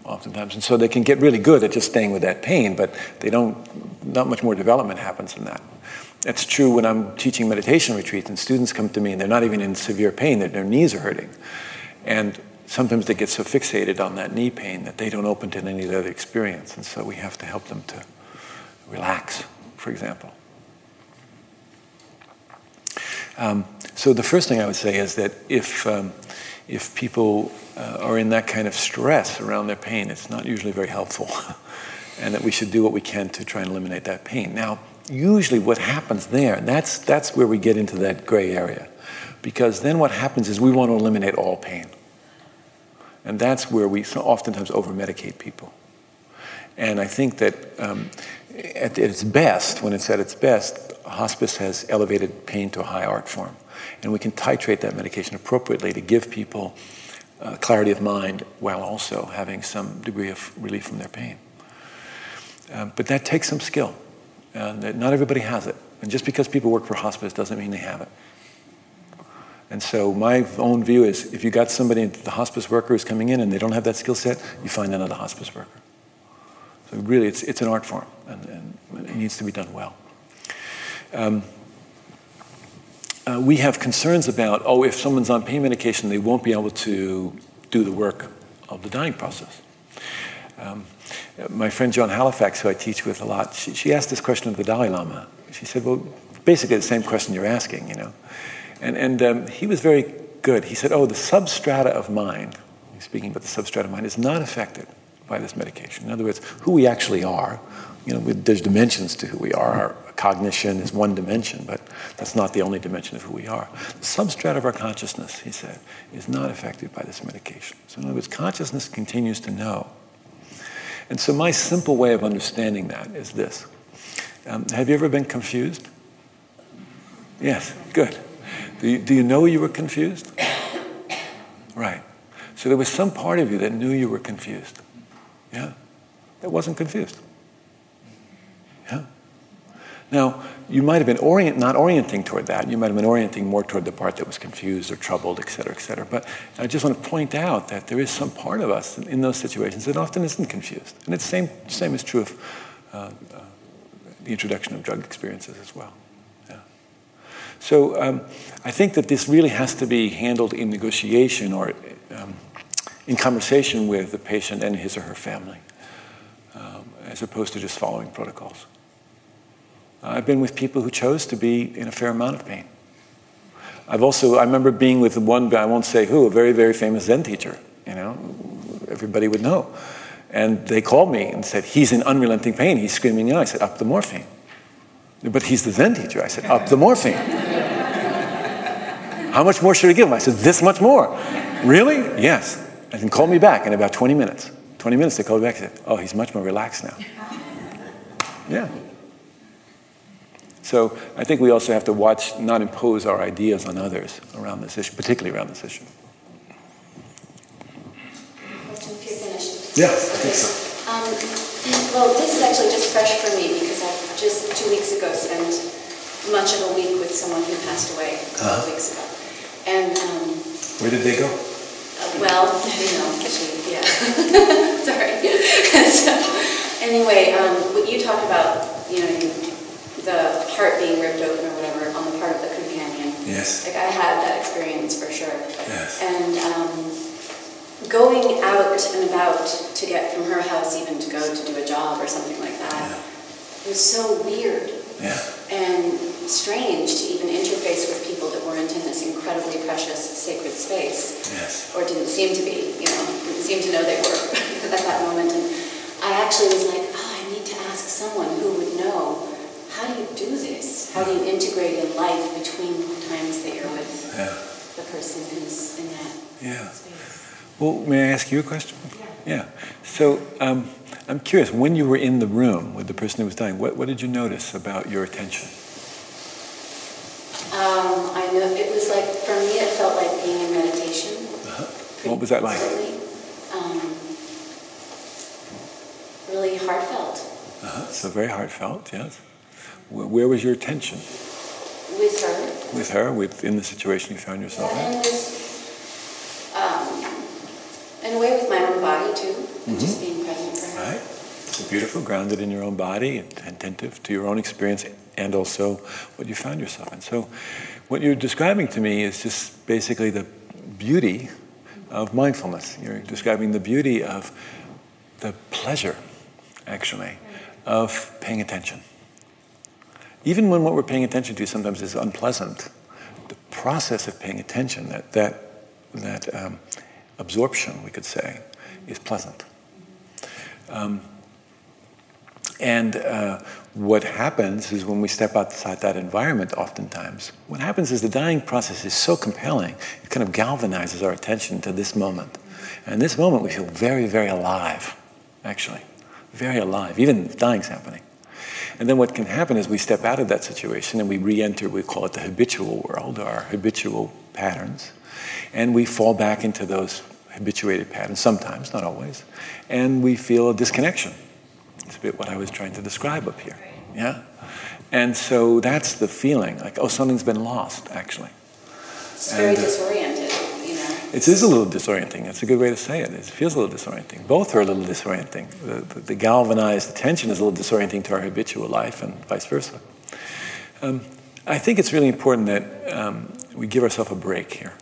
oftentimes. And so they can get really good at just staying with that pain, but they don't, not much more development happens in that. That's true when I'm teaching meditation retreats and students come to me and they're not even in severe pain, their knees are hurting. And sometimes they get so fixated on that knee pain that they don't open to any other experience. And so we have to help them to relax, for example. Um, so the first thing I would say is that if, um, if people uh, are in that kind of stress around their pain, it's not usually very helpful. and that we should do what we can to try and eliminate that pain. Now, usually what happens there, that's, that's where we get into that gray area. Because then what happens is we want to eliminate all pain. And that's where we oftentimes over medicate people. And I think that um, at its best, when it's at its best, hospice has elevated pain to a high art form. And we can titrate that medication appropriately to give people uh, clarity of mind while also having some degree of relief from their pain. Uh, but that takes some skill, and not everybody has it. And just because people work for hospice doesn't mean they have it. And so my own view is if you got somebody, the hospice worker is coming in and they don't have that skill set, you find another hospice worker. So really, it's, it's an art form, and, and it needs to be done well. Um, uh, we have concerns about, oh, if someone's on pain medication, they won't be able to do the work of the dying process. Um, my friend Joan Halifax, who I teach with a lot, she, she, asked this question of the Dalai Lama. She said, well, basically the same question you're asking, you know. And, and um, he was very good. He said, oh, the substrata of mind, speaking about the substrata of mind, is not affected by this medication. In other words, who we actually are, you know, there's dimensions to who we are. Our cognition is one dimension, but that's not the only dimension of who we are. The substrate of our consciousness, he said, is not affected by this medication. So, in other words, consciousness continues to know. And so, my simple way of understanding that is this um, Have you ever been confused? Yes, good. Do you, do you know you were confused? Right. So, there was some part of you that knew you were confused. Yeah? That wasn't confused. Yeah? Now, you might have been orient, not orienting toward that. You might have been orienting more toward the part that was confused or troubled, et cetera, et cetera. But I just want to point out that there is some part of us in those situations that often isn't confused. And it's the same, same is true of uh, uh, the introduction of drug experiences as well. Yeah. So um, I think that this really has to be handled in negotiation or um, in conversation with the patient and his or her family, um, as opposed to just following protocols. I've been with people who chose to be in a fair amount of pain. I've also, I remember being with one I won't say who, a very, very famous Zen teacher, you know, everybody would know. And they called me and said, he's in unrelenting pain, he's screaming out. I said, up the morphine. But he's the Zen teacher. I said, up the morphine. How much more should I give him? I said, this much more. Really? Yes. And then call me back in about 20 minutes. 20 minutes, they called me back and said, oh, he's much more relaxed now. Yeah. So I think we also have to watch, not impose our ideas on others around this issue, particularly around this issue. Question if you're finished. Yeah, I think so. Um, well, this is actually just fresh for me because I just two weeks ago spent much of a week with someone who passed away a couple uh-huh. weeks ago. And um, where did they go? Well, you know, she, yeah. Sorry. so, anyway, um, what you talked about, you know, the heart being ripped open or whatever on the part of the companion. Yes. Like I had that experience for sure. Yes. And um, going out and about to get from her house even to go to do a job or something like that yeah. was so weird. Yeah. And strange to even interface with people that weren't in this incredibly precious sacred space. Yes. Or didn't seem to be, you know, didn't seem to know they were at that moment. And I actually was like, oh, I need to ask someone who would know how do you do this? How do you integrate in life between the times that you're with yeah. the person who's in that yeah. space? Well, may I ask you a question? Yeah. yeah. So um, I'm curious, when you were in the room with the person who was dying, what, what did you notice about your attention? Um, I know, it was like, for me, it felt like being in meditation. Uh-huh. What was that like? Um, really heartfelt. Uh-huh. So very heartfelt, yes. Where was your attention? With her. With her, within the situation you found yourself in? And um, in a way with my own body too, mm-hmm. just being present for her. Right. So beautiful, grounded in your own body, and attentive to your own experience and also what you found yourself in. So what you're describing to me is just basically the beauty of mindfulness. You're describing the beauty of the pleasure, actually, of paying attention. Even when what we're paying attention to sometimes is unpleasant, the process of paying attention, that, that, that um, absorption, we could say, is pleasant. Um, and uh, what happens is when we step outside that environment, oftentimes, what happens is the dying process is so compelling, it kind of galvanizes our attention to this moment. And this moment, we feel very, very alive, actually. Very alive, even if dying's happening. And then what can happen is we step out of that situation and we re enter, we call it the habitual world, our habitual patterns. And we fall back into those habituated patterns, sometimes, not always. And we feel a disconnection it's a bit what I was trying to describe up here. Yeah? And so that's the feeling like, oh, something's been lost, actually. It's very and, uh, disoriented, you know. It is a little disorienting. It's a good way to say it. It feels a little disorienting. Both are a little disorienting. The, the, the galvanized attention is a little disorienting to our habitual life and vice versa. Um, I think it's really important that um, we give ourselves a break here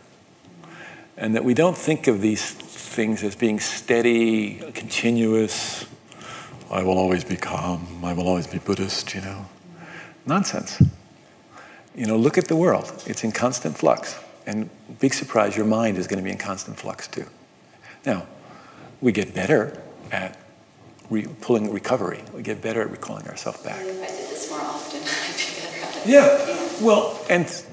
and that we don't think of these things as being steady, continuous, I will always be calm, I will always be Buddhist, you know. Nonsense. You know, look at the world. It's in constant flux. And big surprise, your mind is going to be in constant flux too. Now, we get better at re- pulling recovery. We get better at recalling ourselves back. If I did this more often, I'd be better at it. Yeah. yeah. Well, and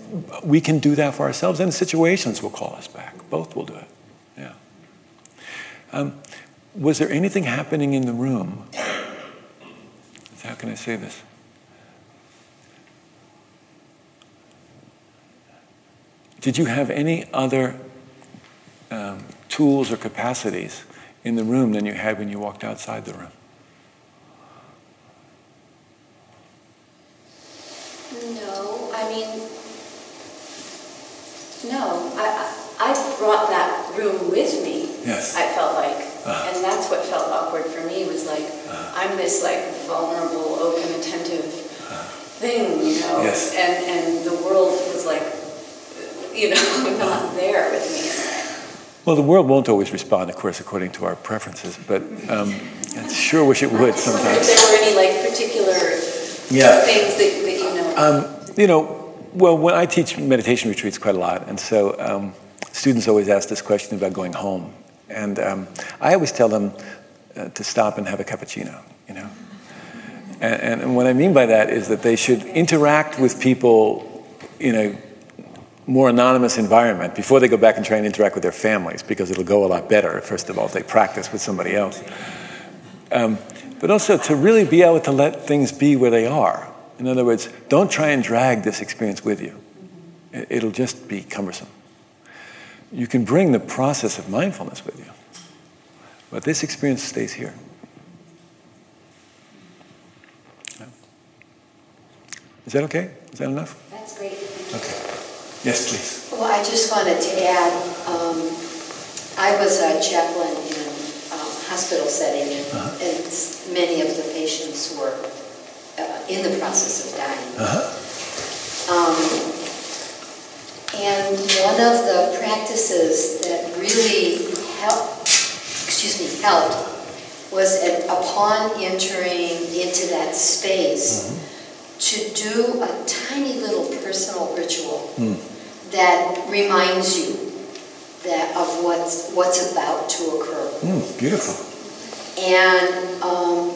we can do that for ourselves, and situations will call us back. Both will do it. Yeah. Um, was there anything happening in the room? Can I say this? Did you have any other um, tools or capacities in the room than you had when you walked outside the room? No, I mean, no. I, I brought that room with me. Yes. I felt like uh-huh. And that's what felt awkward for me was like. I'm this like vulnerable, open, attentive thing, you know? Yes. And, and the world was like, you know, not there with me. Well, the world won't always respond, of course, according to our preferences, but um, I sure wish it would sometimes. If there were any like particular yeah. things that, that you know? Um, you know, well, when I teach meditation retreats quite a lot, and so um, students always ask this question about going home. And um, I always tell them uh, to stop and have a cappuccino, you know. And, and, what I mean by that is that they should interact with people in a more anonymous environment before they go back and try and interact with their families, because it'll go a lot better, first of all, if they practice with somebody else. Um, but also to really be able to let things be where they are. In other words, don't try and drag this experience with you. It'll just be cumbersome you can bring the process of mindfulness with you. But this experience stays here. Is that okay? Is that enough? That's great. Okay. Yes, please. Well, I just wanted to add um, I was a chaplain in a um, hospital setting, and, uh-huh. and, many of the patients were uh, in the process of dying. Uh-huh. Um, and one of the practices that really helped, excuse me, helped was at, upon entering into that space mm-hmm. to do a tiny little personal ritual mm. that reminds you that of what's what's about to occur. Mm, beautiful. And um,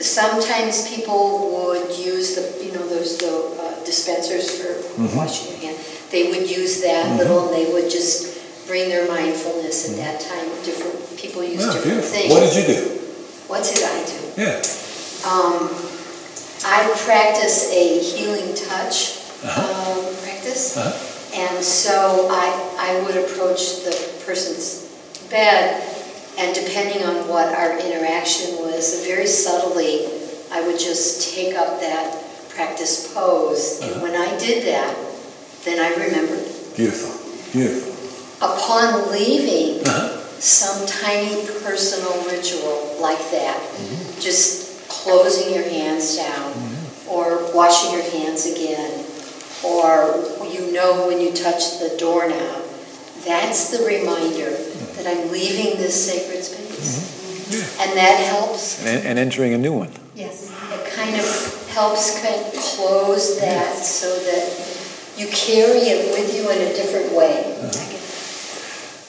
sometimes people would use the you know those the uh, dispensers for mm-hmm. washing your hands they would use that mm-hmm. little, and they would just bring their mindfulness at that time. Different people use yeah, different beautiful. things. What did you do? what did I do? Yeah. Um, I would practice a healing touch um, practice. Uh-huh. And so I, I would approach the person's bed, and depending on what our interaction was, very subtly, I would just take up that practice pose. And when I did that, then I remembered. Beautiful. Beautiful. Upon leaving, Uh-huh. some tiny personal ritual like that, mm-hmm. just closing your hands down, mm-hmm. or washing your hands again, or you know when you touch the doorknob, that's the reminder mm-hmm. that I'm leaving this sacred space. And that helps, And, and entering a new one. yes, it kind of helps kind of close that so that you carry it with you in a different way. Uh-huh.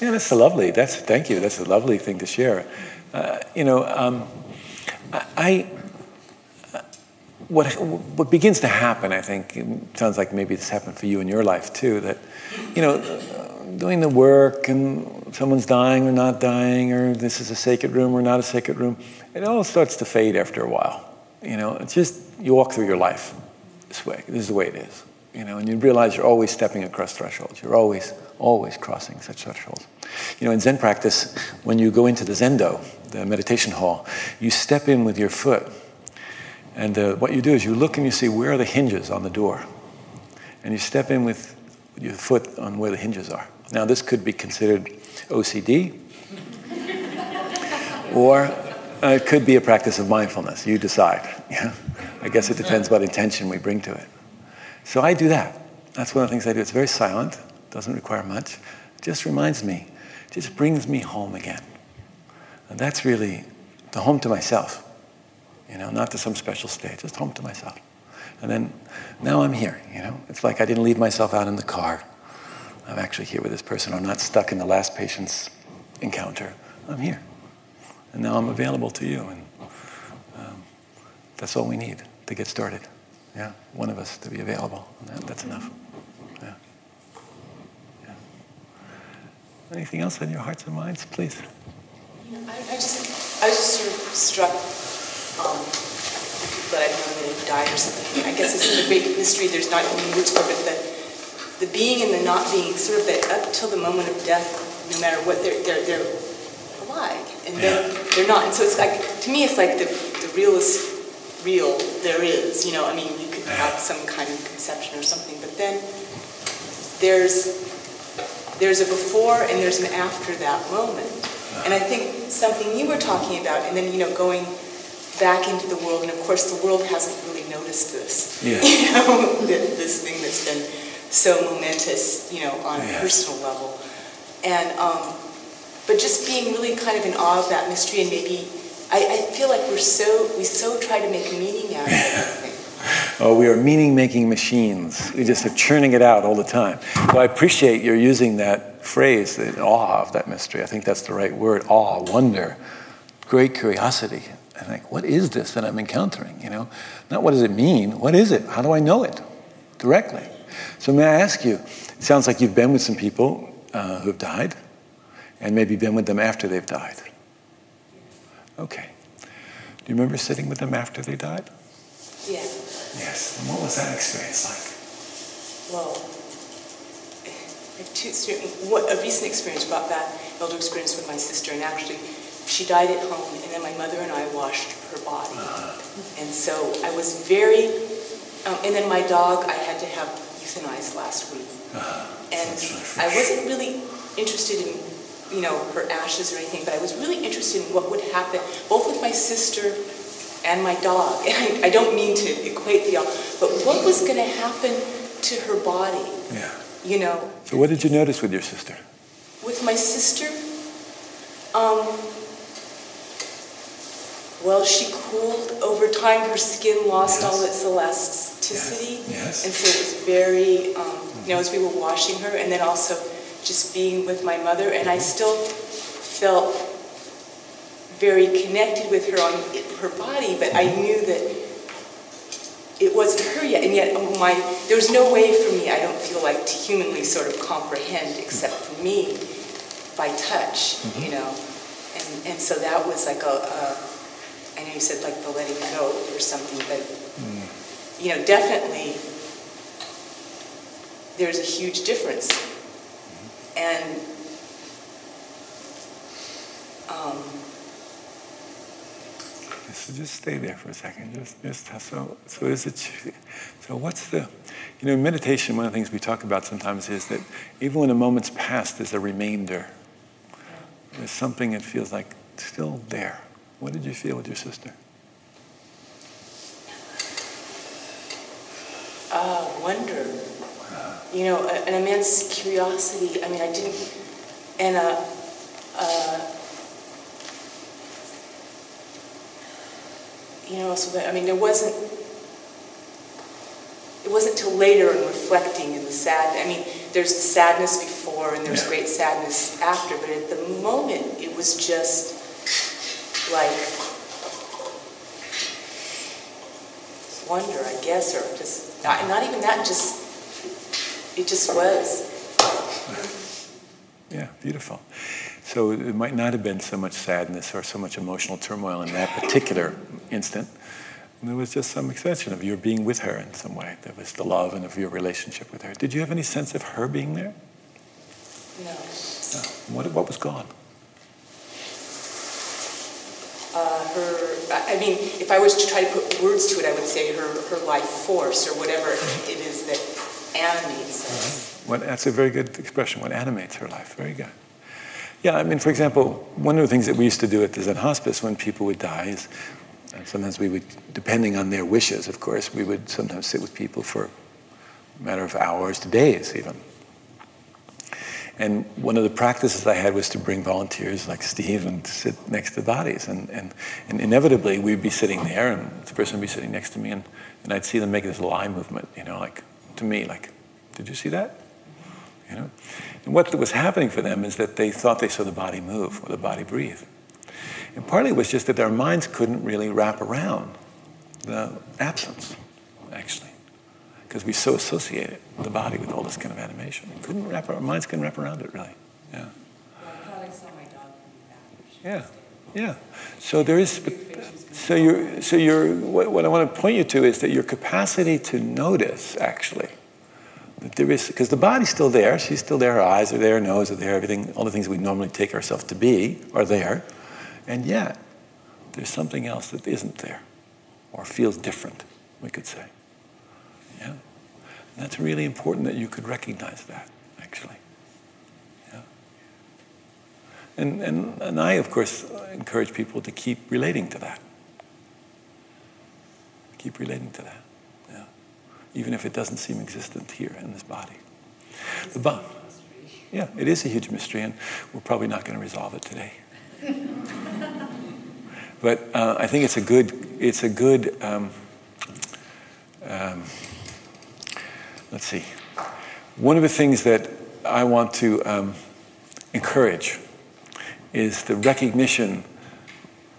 Yeah, that's a lovely. That's thank you. That's a lovely thing to share. Uh, you know, um, I, I what what begins to happen. I think sounds like maybe this happened for you in your life too. That you know, doing the work and someone's dying or not dying, or this is a sacred room or not a sacred room. It all starts to fade after a while. You know, it's just you walk through your life this way. This is the way it is. You know, and you realize you're always stepping across thresholds. You're always, always crossing such thresholds. You know, in Zen practice, when you go into the Zendo, the meditation hall, you step in with your foot. And uh, what you do is you look and you see where are the hinges on the door. And you step in with your foot on where the hinges are. Now, this could be considered OCD, or uh, it could be a practice of mindfulness. You decide. Yeah? I guess it depends what intention we bring to it. So I do that. That's one of the things I do. It's very silent, doesn't require much. Just reminds me, just brings me home again. And that's really the home to myself, you know, not to some special state, just home to myself. And then now I'm here, you know. It's like I didn't leave myself out in the car. I'm actually here with this person. I'm not stuck in the last patient's encounter. I'm here. And now I'm available to you. And um, that's all we need to get started. Yeah, one of us to be available. That, that's enough. Yeah. yeah. Anything else in your hearts and minds, please? You know, I, I just, I was just sort of struck um, people that I've known that have died or something. I guess it's in the great mystery. There's not even words for it, but the, the being and the not being, sort of that up till the moment of death, no matter what, they're they're they're alive, and then they're not. And so it's like to me, it's like the the realest real there is. You know, I mean, you could have some kind of conception or something, but then there's there's a before and there's an after that moment. And I think something you were talking about, and then you know going back into the world, and of course the world hasn't really noticed this. Yeah. You know, th- this thing that's been so momentous, you know, on a personal level, and um, but just being really kind of in awe of that mystery, and maybe I, I feel like we're so we so try to make meaning out of everything. Oh, we are meaning making machines. We just are churning it out all the time. So I appreciate your using that phrase, the awe of that mystery. I think that's the right word awe, wonder, great curiosity. And like, what is this that I'm encountering? You know, not what does it mean? What is it? How do I know it directly? So may I ask you? It sounds like you've been with some people uh, who have died, and maybe been with them after they've died. Okay. Do you remember sitting with them after they died? Yeah. Yes. And what was that experience like? Well, I have two, what, a recent experience brought back elder experience with my sister, and actually, she died at home, and then my mother and I washed her body, and so I was very, um, and then my dog I had to have euthanized last week, and I wasn't really interested in, you know, her ashes or anything, but I was really interested in what would happen, both with my sister and my dog. And I, I don't mean to equate the all, but what was going to happen to her body, Yeah. you know? So what did you notice with your sister? With my sister, um, well, she cooled over time. Her skin lost all its elasticity, Yes. Yes. and so it was very, um, you know, as we were washing her, and then also just being with my mother, and I still felt very connected with her on her body, but I knew that it wasn't her yet, and yet oh my there was no way for me. I don't feel like to humanly sort of comprehend, except for me, by touch, mm-hmm. you know, and and so that was like a, a I know you said like the letting go or something, but, mm. you know, definitely, there's a huge difference. Mm-hmm. And, um, So just stay there for a second. Just, just so, so is it? So what's the? You know, meditation, one of the things we talk about sometimes is that even when a moment's passed, there's a remainder. There's something that feels like still there. What did you feel with your sister? uh, wonder, you know, an immense curiosity. I mean, I didn't, and a, you know, so that, I mean, there wasn't, it wasn't till later in reflecting and the sad, I mean, there's the sadness before and there's Yeah. great sadness after, but at the moment, it was just like wonder, I guess, or just, not, not even that, just, it just was. Yeah, beautiful. So it might not have been so much sadness or so much emotional turmoil in that particular instant. There was just some extension of your being with her in some way. There was the love and of your relationship with her. Did you have any sense of her being there? No. No. What, what was gone? Uh, her, I mean, if I was to try to put words to it, I would say her, her life force or whatever it is that animates us. What, that's a very good expression. What animates her life? Very good. Yeah, I mean, for example, one of the things that we used to do at the Zen Hospice when people would die is and sometimes we would, depending on their wishes, of course, we would sometimes sit with people for a matter of hours to days even. And one of the practices I had was to bring volunteers like Steve and sit next to bodies. And, and, and inevitably, we'd be sitting there, and the person would be sitting next to me, and, and I'd see them make this eye movement, you know, like to me, like, did you see that? You know? And what was happening for them is that they thought they saw the body move or the body breathe. And partly it was just that their minds couldn't really wrap around the absence, actually, because we so associated the body with all this kind of animation. We couldn't wrap our minds couldn't wrap around it really. Yeah. Yeah, yeah. So there is. So you're. So you're. What, what I want to point you to is that your capacity to notice actually. There is because the body's still there. She's still there. Her eyes are there. Her nose are there. Everything. All the things we normally take ourselves to be are there, and yet there's something else that isn't there, or feels different. We could say. Yeah. And that's really important that you could recognize that actually. Yeah. And, and, and I, of course, encourage people to keep relating to that. Keep relating to that. Even if it doesn't seem existent here in this body. The bo- yeah, it is a huge mystery, and we're probably not going to resolve it today. but uh, I think it's a good, it's a good, um, um, let's see. One of the things that I want to um, encourage is the recognition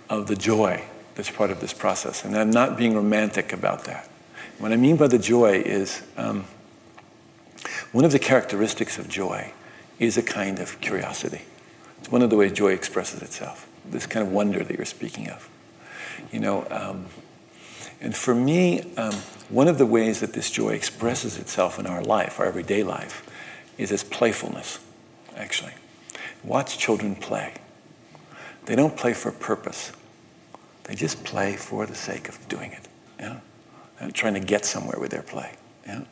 of the joy that's part of this process. And I'm not being romantic about that. What I mean by the joy is um, one of the characteristics of joy is a kind of curiosity. It's one of the ways joy expresses itself, this kind of wonder that you're speaking of. You know, um, and for me, um, one of the ways that this joy expresses itself in our life, our everyday life, is as playfulness, actually. Watch children play. They don't play for purpose. They just play for the sake of doing it. Yeah? And trying to get somewhere with their play. Yeah?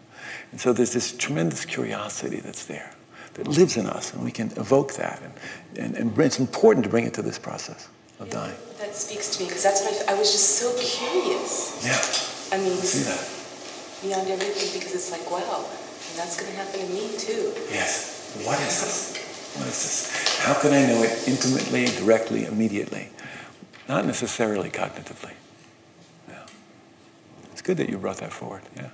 And so there's this tremendous curiosity that's there, that lives in us, and we can evoke that. And, and, and it's important to bring it to this process of dying. That speaks to me because that's what I, I was just so curious. Yeah. I mean, See that? beyond everything because it's like, wow, and that's going to happen to me too. Yes. What is this? What is this? How can I know it intimately, directly, immediately? Not necessarily cognitively. Good that you brought that forward. Yeah.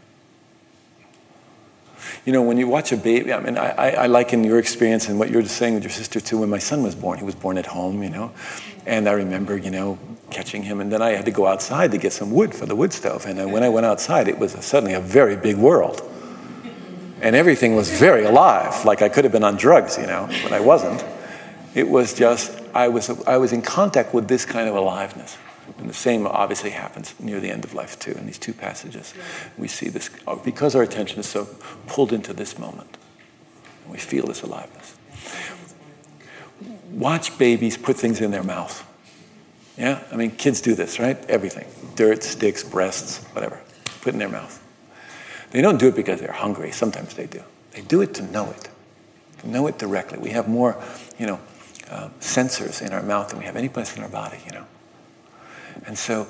You know, when you watch a baby, I mean, I, I, I liken your experience and what you're saying with your sister to when my son was born. He was born at home, you know, and I remember, you know, catching him, and then I had to go outside to get some wood for the wood stove. And then when I went outside, it was suddenly a very big world and everything was very alive like i could have been on drugs you know but i wasn't it was just i was i was in contact with this kind of aliveness And the same obviously happens near the end of life too. In these two passages, we see this uh, because our attention is so pulled into this moment. We feel this aliveness. Watch babies put things in their mouth. Yeah? I mean, kids do this, right? Everything dirt, sticks, breasts, whatever. Put in their mouth. They don't do it because they're hungry. Sometimes they do. They do it to know it, to know it directly. We have more, you know, uh, sensors in our mouth than we have any place in our body, you know. And so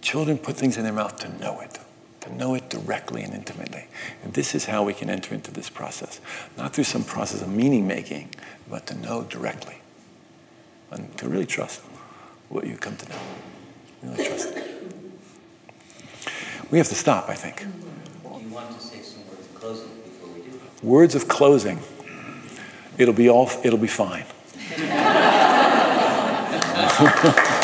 children put things in their mouth to know it, to know it directly and intimately. And this is how we can enter into this process. Not through some process of meaning making, but to know directly. And to really trust what you come to know. Really trust. We have to stop, I think. Do you want to say some words of closing before we do? Words of closing. It'll be all it'll be fine.